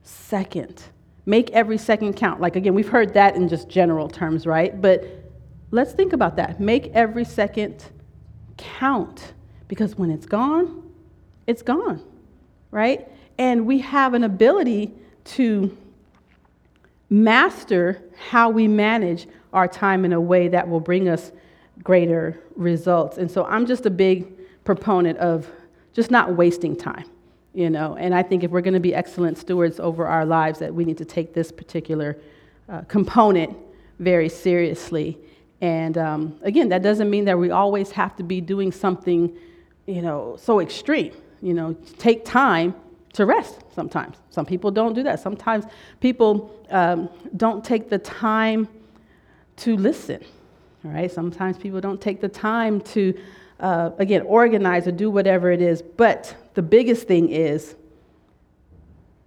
second. Make every second count. Like, again, we've heard that in just general terms, right? But let's think about that. Make every second count because when it's gone, it's gone, right? And we have an ability to master how we manage our time in a way that will bring us greater results. And so I'm just a big proponent of just not wasting time, you know. And I think if we're going to be excellent stewards over our lives, that we need to take this particular uh, component very seriously. And um, again, that doesn't mean that we always have to be doing something, you know, so extreme. You know, take time to rest sometimes. Some people don't do that. Sometimes people um, don't take the time to listen. All right. Sometimes people don't take the time to, uh, again, organize or do whatever it is. But the biggest thing is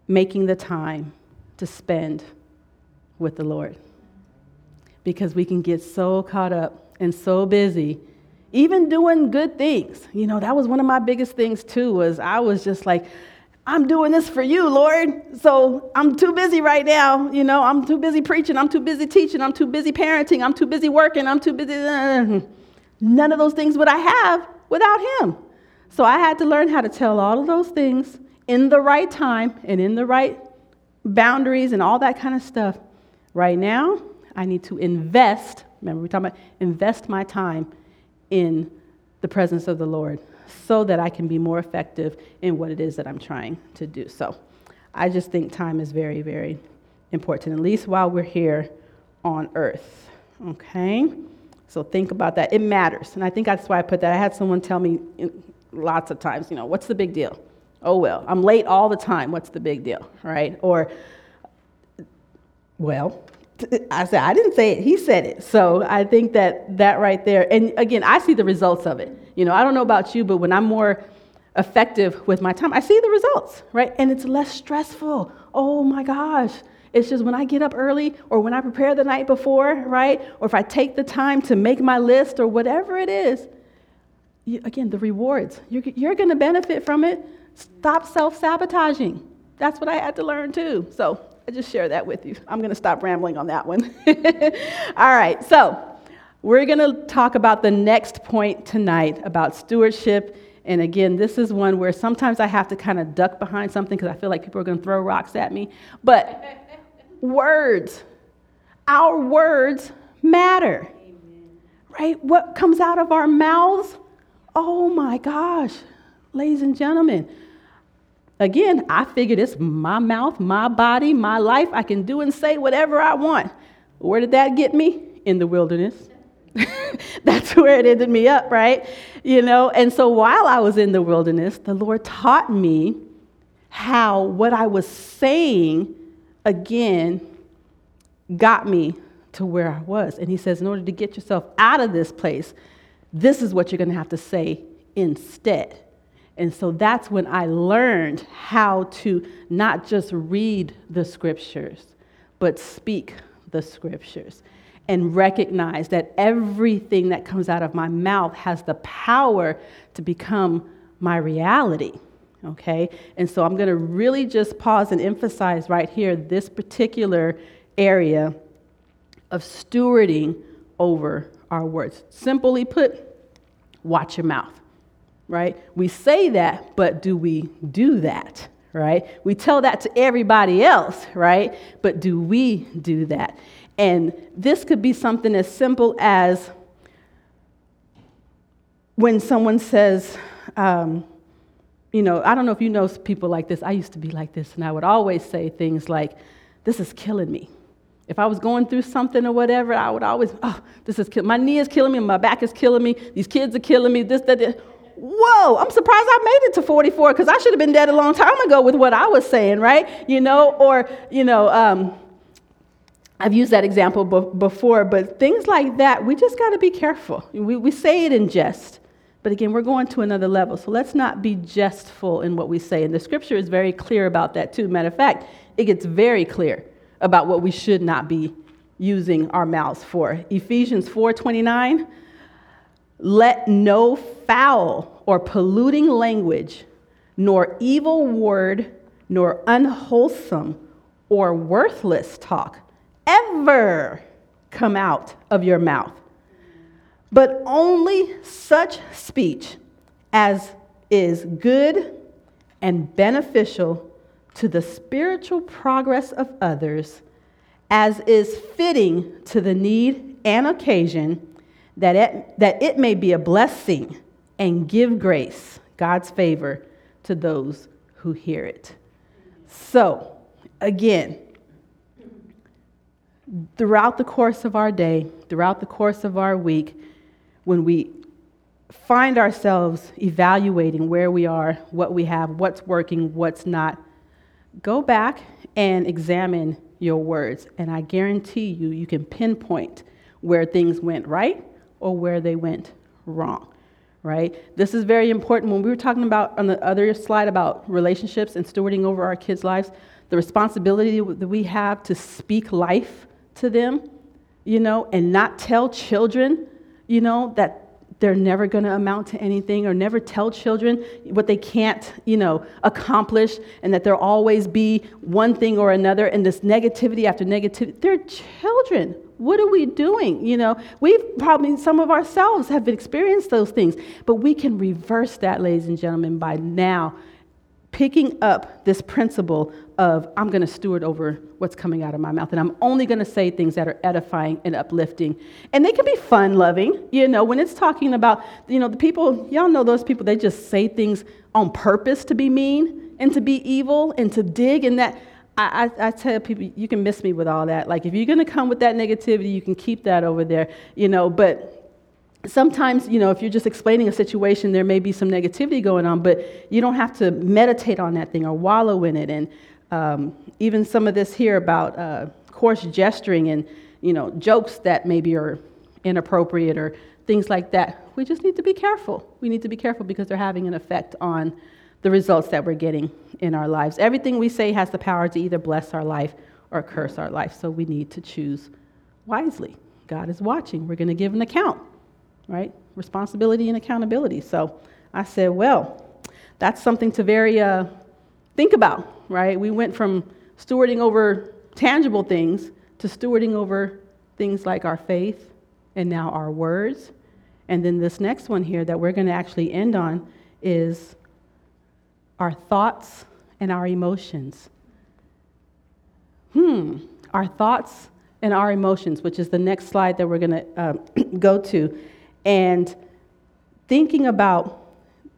making the time to spend with the Lord. Because we can get so caught up and so busy even doing good things you know that was one of my biggest things too was i was just like I'm doing this for you, Lord. So I'm too busy right now. You know, I'm too busy preaching. I'm too busy teaching. I'm too busy parenting. I'm too busy working. I'm too busy. [laughs] None of those things would I have without Him. So I had to learn how to tell all of those things in the right time and in the right boundaries and all that kind of stuff. Right now, I need to invest. Remember, we're talking about invest my time in the presence of the Lord so that I can be more effective in what it is that I'm trying to do. So I just think time is very, very important, at least while we're here on earth. Okay? So think about that. It matters. And I think that's why I put that. I had someone tell me lots of times, you know, what's the big deal? Oh, well, I'm late all the time. What's the big deal? Right? Or, well, I said, I didn't say it, he said it. So I think that that right there, and again, I see the results of it. You know, I don't know about you, but when I'm more effective with my time, I see the results, right? And it's less stressful. Oh my gosh. It's just when I get up early or when I prepare the night before, right? Or if I take the time to make my list or whatever it is, you, again, the rewards, you're, you're going to benefit from it. Stop self sabotaging. That's what I had to learn too. So I just share that with you. I'm going to stop rambling on that one. [laughs] All right, so we're going to talk about the next point tonight about stewardship. And again, this is one where sometimes I have to kind of duck behind something because I feel like people are going to throw rocks at me. But words, our words matter, Amen. right? What comes out of our mouths? Oh my gosh, ladies and gentlemen, Again, I figured it's my mouth, my body, my life. I can do and say whatever I want. Where did that get me? In the wilderness. [laughs] That's where it ended me up, right? You know, and so while I was in the wilderness, the Lord taught me how what I was saying again got me to where I was. And He says, in order to get yourself out of this place, this is what you're going to have to say instead. And so that's when I learned how to not just read the scriptures, but speak the scriptures and recognize that everything that comes out of my mouth has the power to become my reality. Okay? And so I'm going to really just pause and emphasize right here this particular area of stewarding over our words. Simply put, watch your mouth right? We say that, but do we do that, right? We tell that to everybody else, right? But do we do that? And this could be something as simple as when someone says, um, you know, I don't know if you know people like this. I used to be like this, and I would always say things like, this is killing me. If I was going through something or whatever, I would always, oh, this is killing my knee is killing me, my back is killing me, these kids are killing me, this, that, that whoa, I'm surprised I made it to 44 because I should have been dead a long time ago with what I was saying, right? You know, or, you know, um, I've used that example b- before, but things like that, we just got to be careful. We, we say it in jest, but again, we're going to another level. So let's not be jestful in what we say. And the scripture is very clear about that, too. Matter of fact, it gets very clear about what we should not be using our mouths for. Ephesians 4:29 let no foul or polluting language, nor evil word, nor unwholesome or worthless talk ever come out of your mouth, but only such speech as is good and beneficial to the spiritual progress of others, as is fitting to the need and occasion that it, that it may be a blessing and give grace, God's favor, to those who hear it. So, again, throughout the course of our day, throughout the course of our week, when we find ourselves evaluating where we are, what we have, what's working, what's not, go back and examine your words. And I guarantee you, you can pinpoint where things went right or where they went wrong, right? This is very important. When we were talking about on the other slide about relationships and stewarding over our kids' lives, the responsibility that we have to speak life to them, you know, and not tell children, you know, that they're never going to amount to anything or never tell children what they can't you know accomplish and that there'll always be one thing or another and this negativity after negativity they're children what are we doing? You know, we've probably, some of ourselves have experienced those things, but we can reverse that, ladies and gentlemen, by now picking up this principle of I'm going to steward over what's coming out of my mouth, and I'm only going to say things that are edifying and uplifting. And they can be fun loving, you know, when it's talking about, you know, the people, y'all know those people, they just say things on purpose to be mean and to be evil and to dig, and that I, I, I, tell people, you can miss me with all that. Like, if you're going to come with that negativity, you can keep that over there, you know. But sometimes, you know, if you're just explaining a situation, there may be some negativity going on, but you don't have to meditate on that thing or wallow in it. And um, even some of this here about uh, coarse gesturing and, you know, jokes that maybe are inappropriate or things like that. We just need to be careful. We need to be careful because they're having an effect on the results that we're getting in our lives. Everything we say has the power to either bless our life or curse our life, so we need to choose wisely. God is watching. We're going to give an account, right? Responsibility and accountability. So I said, well, that's something to very uh, think about, right? We went from stewarding over tangible things to stewarding over things like our faith and now our words. And then this next one here that we're going to actually end on is our thoughts and our emotions. Hmm, our thoughts and our emotions, which is the next slide that we're going to uh, [clears throat] go to. And thinking about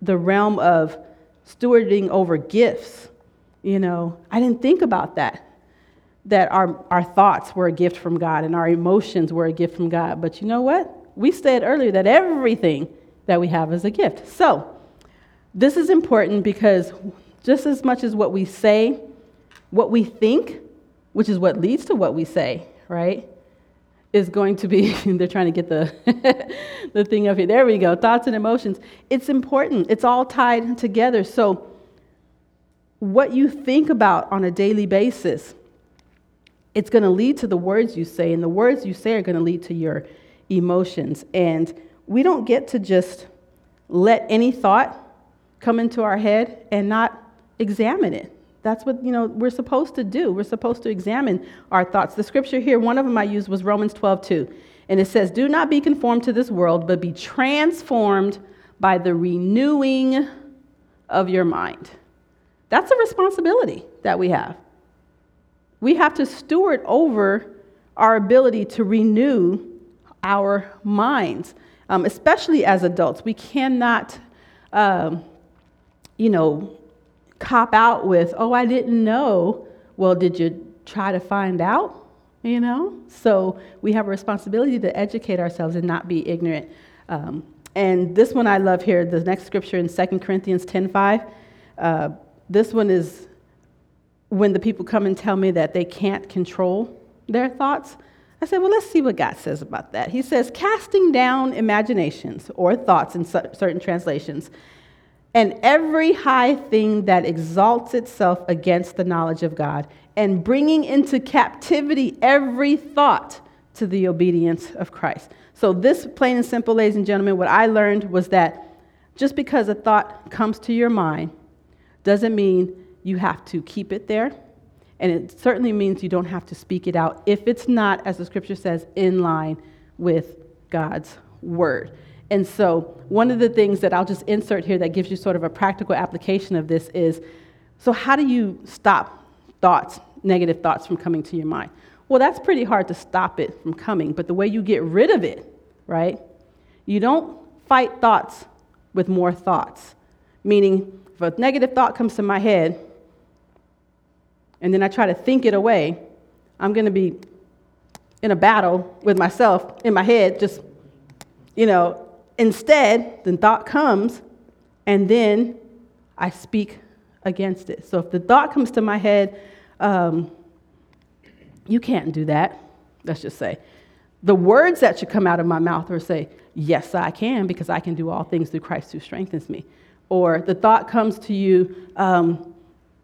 the realm of stewarding over gifts, you know, I didn't think about that. That our, our thoughts were a gift from God and our emotions were a gift from God. But you know what? We said earlier that everything that we have is a gift. So, this is important because just as much as what we say, what we think, which is what leads to what we say, right? Is going to be, [laughs] they're trying to get the, [laughs] the thing up here. There we go. Thoughts and emotions. It's important. It's all tied together. So, what you think about on a daily basis, it's going to lead to the words you say, and the words you say are going to lead to your emotions. And we don't get to just let any thought come into our head and not examine it. That's what, you know, we're supposed to do. We're supposed to examine our thoughts. The scripture here, one of them I used was Romans 12, 2. And it says, Do not be conformed to this world, but be transformed by the renewing of your mind. That's a responsibility that we have. We have to steward over our ability to renew our minds, um, especially as adults. We cannot, um, you know, cop out with, oh, I didn't know. Well, did you try to find out? You know? So we have a responsibility to educate ourselves and not be ignorant. Um, and this one I love here, the next scripture in 2 Corinthians 10.5. Uh, this one is when the people come and tell me that they can't control their thoughts. I said, well, let's see what God says about that. He says, casting down imaginations or thoughts in certain translations and every high thing that exalts itself against the knowledge of God, and bringing into captivity every thought to the obedience of Christ. So, this, plain and simple, ladies and gentlemen, what I learned was that just because a thought comes to your mind doesn't mean you have to keep it there. And it certainly means you don't have to speak it out if it's not, as the scripture says, in line with God's word. And so, one of the things that I'll just insert here that gives you sort of a practical application of this is so, how do you stop thoughts, negative thoughts, from coming to your mind? Well, that's pretty hard to stop it from coming, but the way you get rid of it, right? You don't fight thoughts with more thoughts. Meaning, if a negative thought comes to my head and then I try to think it away, I'm going to be in a battle with myself in my head, just, you know, Instead, the thought comes, and then I speak against it. So if the thought comes to my head, um, you can't do that, let's just say. The words that should come out of my mouth are say, Yes, I can, because I can do all things through Christ who strengthens me. Or the thought comes to you, um,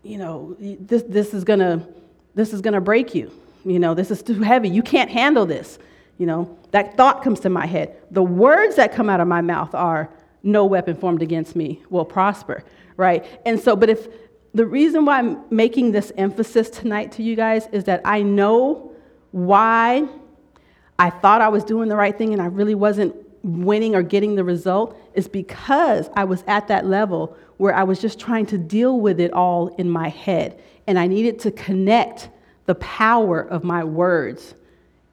you know, this, this is gonna this is gonna break you. You know, this is too heavy. You can't handle this. You know, that thought comes to my head. The words that come out of my mouth are, no weapon formed against me will prosper, right? And so, but if the reason why I'm making this emphasis tonight to you guys is that I know why I thought I was doing the right thing and I really wasn't winning or getting the result is because I was at that level where I was just trying to deal with it all in my head. And I needed to connect the power of my words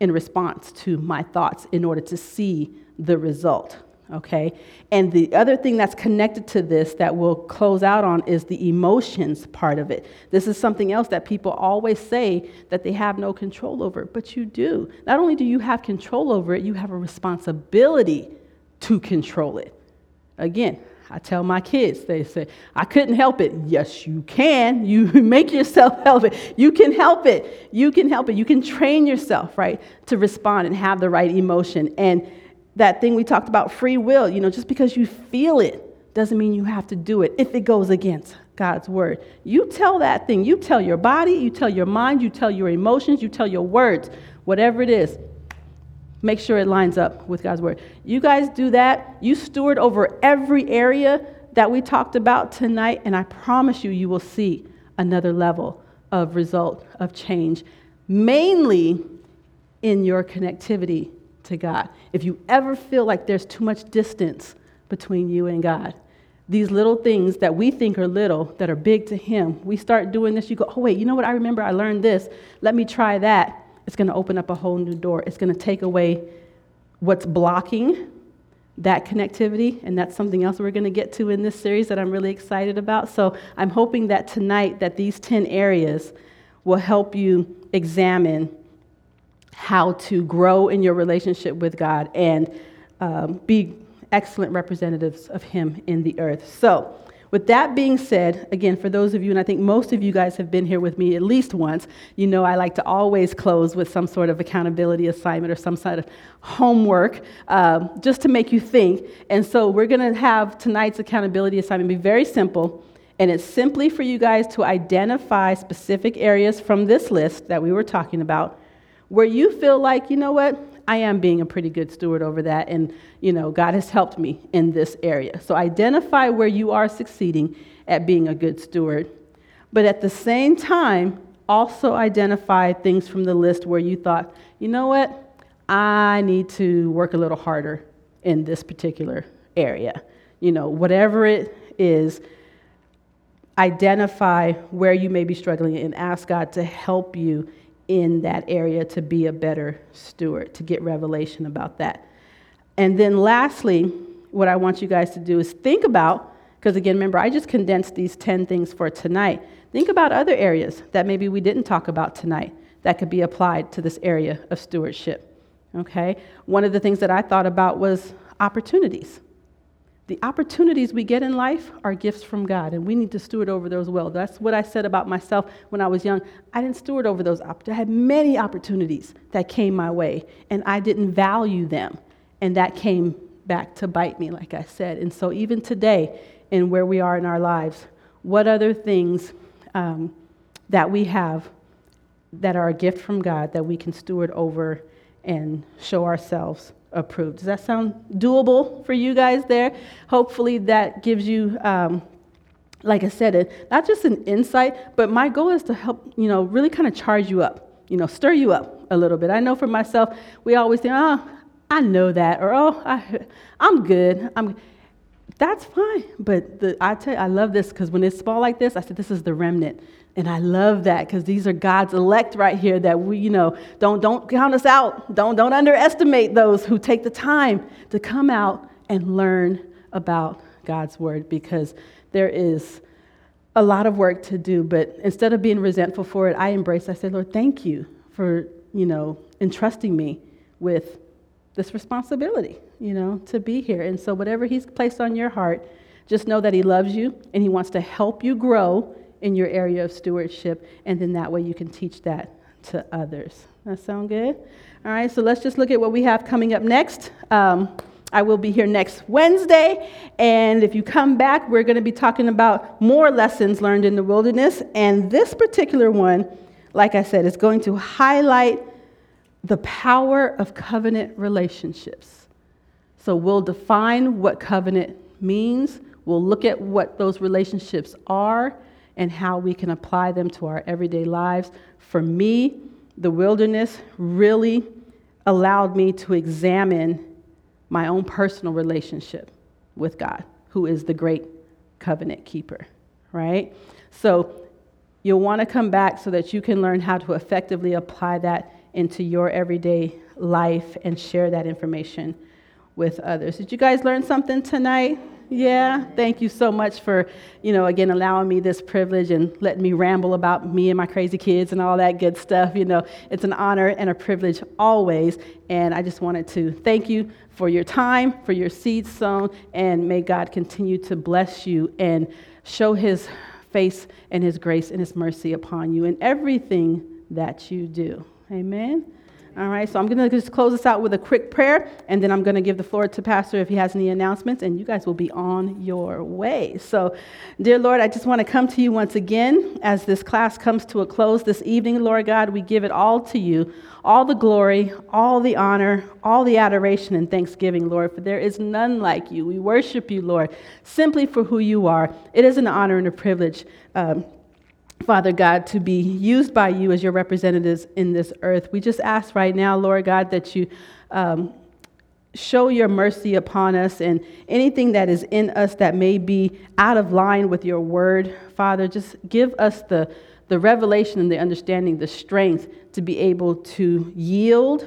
in response to my thoughts in order to see the result. Okay? And the other thing that's connected to this that we'll close out on is the emotions part of it. This is something else that people always say that they have no control over, but you do. Not only do you have control over it, you have a responsibility to control it. Again, I tell my kids, they say, I couldn't help it. Yes, you can. [laughs] You make yourself help it. You can help it. You can help it. You can train yourself, right, to respond and have the right emotion. And that thing we talked about, free will, you know, just because you feel it doesn't mean you have to do it if it goes against God's word. You tell that thing. You tell your body, you tell your mind, you tell your emotions, you tell your words, whatever it is. Make sure it lines up with God's word. You guys do that. You steward over every area that we talked about tonight, and I promise you, you will see another level of result, of change, mainly in your connectivity to God. If you ever feel like there's too much distance between you and God, these little things that we think are little, that are big to Him, we start doing this, you go, oh, wait, you know what? I remember I learned this. Let me try that it's going to open up a whole new door. It's going to take away what's blocking that connectivity, and that's something else we're going to get to in this series that I'm really excited about. So I'm hoping that tonight that these 10 areas will help you examine how to grow in your relationship with God and um, be excellent representatives of Him in the earth. So with that being said, again, for those of you, and I think most of you guys have been here with me at least once, you know I like to always close with some sort of accountability assignment or some sort of homework um, just to make you think. And so we're going to have tonight's accountability assignment be very simple. And it's simply for you guys to identify specific areas from this list that we were talking about where you feel like, you know what, I am being a pretty good steward over that, and you know, God has helped me in this area. So identify where you are succeeding at being a good steward. But at the same time, also identify things from the list where you thought, you know what, I need to work a little harder in this particular area. You know, whatever it is, identify where you may be struggling and ask God to help you in that area to be a better steward, to get revelation about that. And then lastly, what I want you guys to do is think about, because again, remember, I just condensed these 10 things for tonight. Think about other areas that maybe we didn't talk about tonight that could be applied to this area of stewardship. Okay? One of the things that I thought about was opportunities. The opportunities we get in life are gifts from God, and we need to steward over those well. That's what I said about myself when I was young. I didn't steward over those opportunities. I had many opportunities that came my way, and I didn't value them. And that came back to bite me, like I said. And so, even today, in where we are in our lives, what other things um, that we have that are a gift from God that we can steward over and show ourselves approved. Does that sound doable for you guys there? Hopefully, that gives you, um, like I said, it, not just an insight, but my goal is to help, you know, really kind of charge you up, you know, stir you up a little bit. I know for myself, we always think, oh, I know that, or oh, I, I'm good. I'm, that's fine. But the, I tell you, I love this because when it's small like this, I said, this is the remnant. And I love that because these are God's elect right here that we, you know, don't, don't count us out. Don't, don't underestimate those who take the time to come out and learn about God's word because there is a lot of work to do. But instead of being resentful for it, I embrace, I say, Lord, thank you for, you know, entrusting me with this responsibility, you know, to be here. And so whatever he's placed on your heart, just know that he loves you and he wants to help you grow in your area of stewardship, and then that way you can teach that to others. That sound good? All right, so let's just look at what we have coming up next. Um, I will be here next Wednesday, and if you come back, we're going to be talking about more lessons learned in the wilderness. And this particular one, like I said, is going to highlight the power of covenant relationships. So we'll define what covenant means, we'll look at what those relationships are, and how we can apply them to our everyday lives. For me, the wilderness really allowed me to examine my own personal relationship with God, who is the great covenant keeper, right? So you'll want to come back so that you can learn how to effectively apply that into your everyday life and share that information with others. Did you guys learn something tonight? Yeah, thank you so much for, you know, again, allowing me this privilege and letting me ramble about me and my crazy kids and all that good stuff. You know, it's an honor and a privilege always. And I just wanted to thank you for your time, for your seeds sown, and may God continue to bless you and show his face and his grace and his mercy upon you in everything that you do. Amen. All right, so I'm going to just close this out with a quick prayer, and then I'm going to give the floor to Pastor if he has any announcements, and you guys will be on your way. So, dear Lord, I just want to come to you once again as this class comes to a close this evening, Lord God. We give it all to you all the glory, all the honor, all the adoration and thanksgiving, Lord, for there is none like you. We worship you, Lord, simply for who you are. It is an honor and a privilege. Um, Father God, to be used by you as your representatives in this earth. We just ask right now, Lord God, that you um, show your mercy upon us and anything that is in us that may be out of line with your word. Father, just give us the, the revelation and the understanding, the strength to be able to yield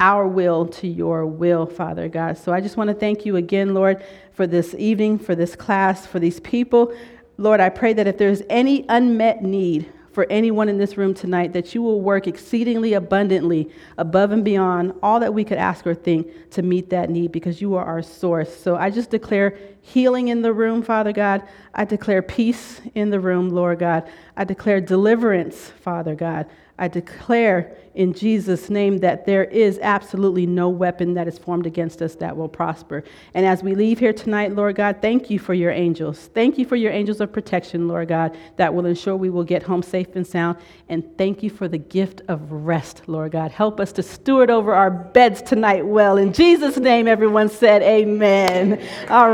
our will to your will, Father God. So I just want to thank you again, Lord, for this evening, for this class, for these people. Lord, I pray that if there's any unmet need for anyone in this room tonight, that you will work exceedingly abundantly above and beyond all that we could ask or think to meet that need because you are our source. So I just declare healing in the room, Father God. I declare peace in the room, Lord God. I declare deliverance, Father God. I declare in Jesus' name that there is absolutely no weapon that is formed against us that will prosper. And as we leave here tonight, Lord God, thank you for your angels. Thank you for your angels of protection, Lord God, that will ensure we will get home safe and sound. And thank you for the gift of rest, Lord God. Help us to steward over our beds tonight well. In Jesus' name, everyone said, Amen. All right.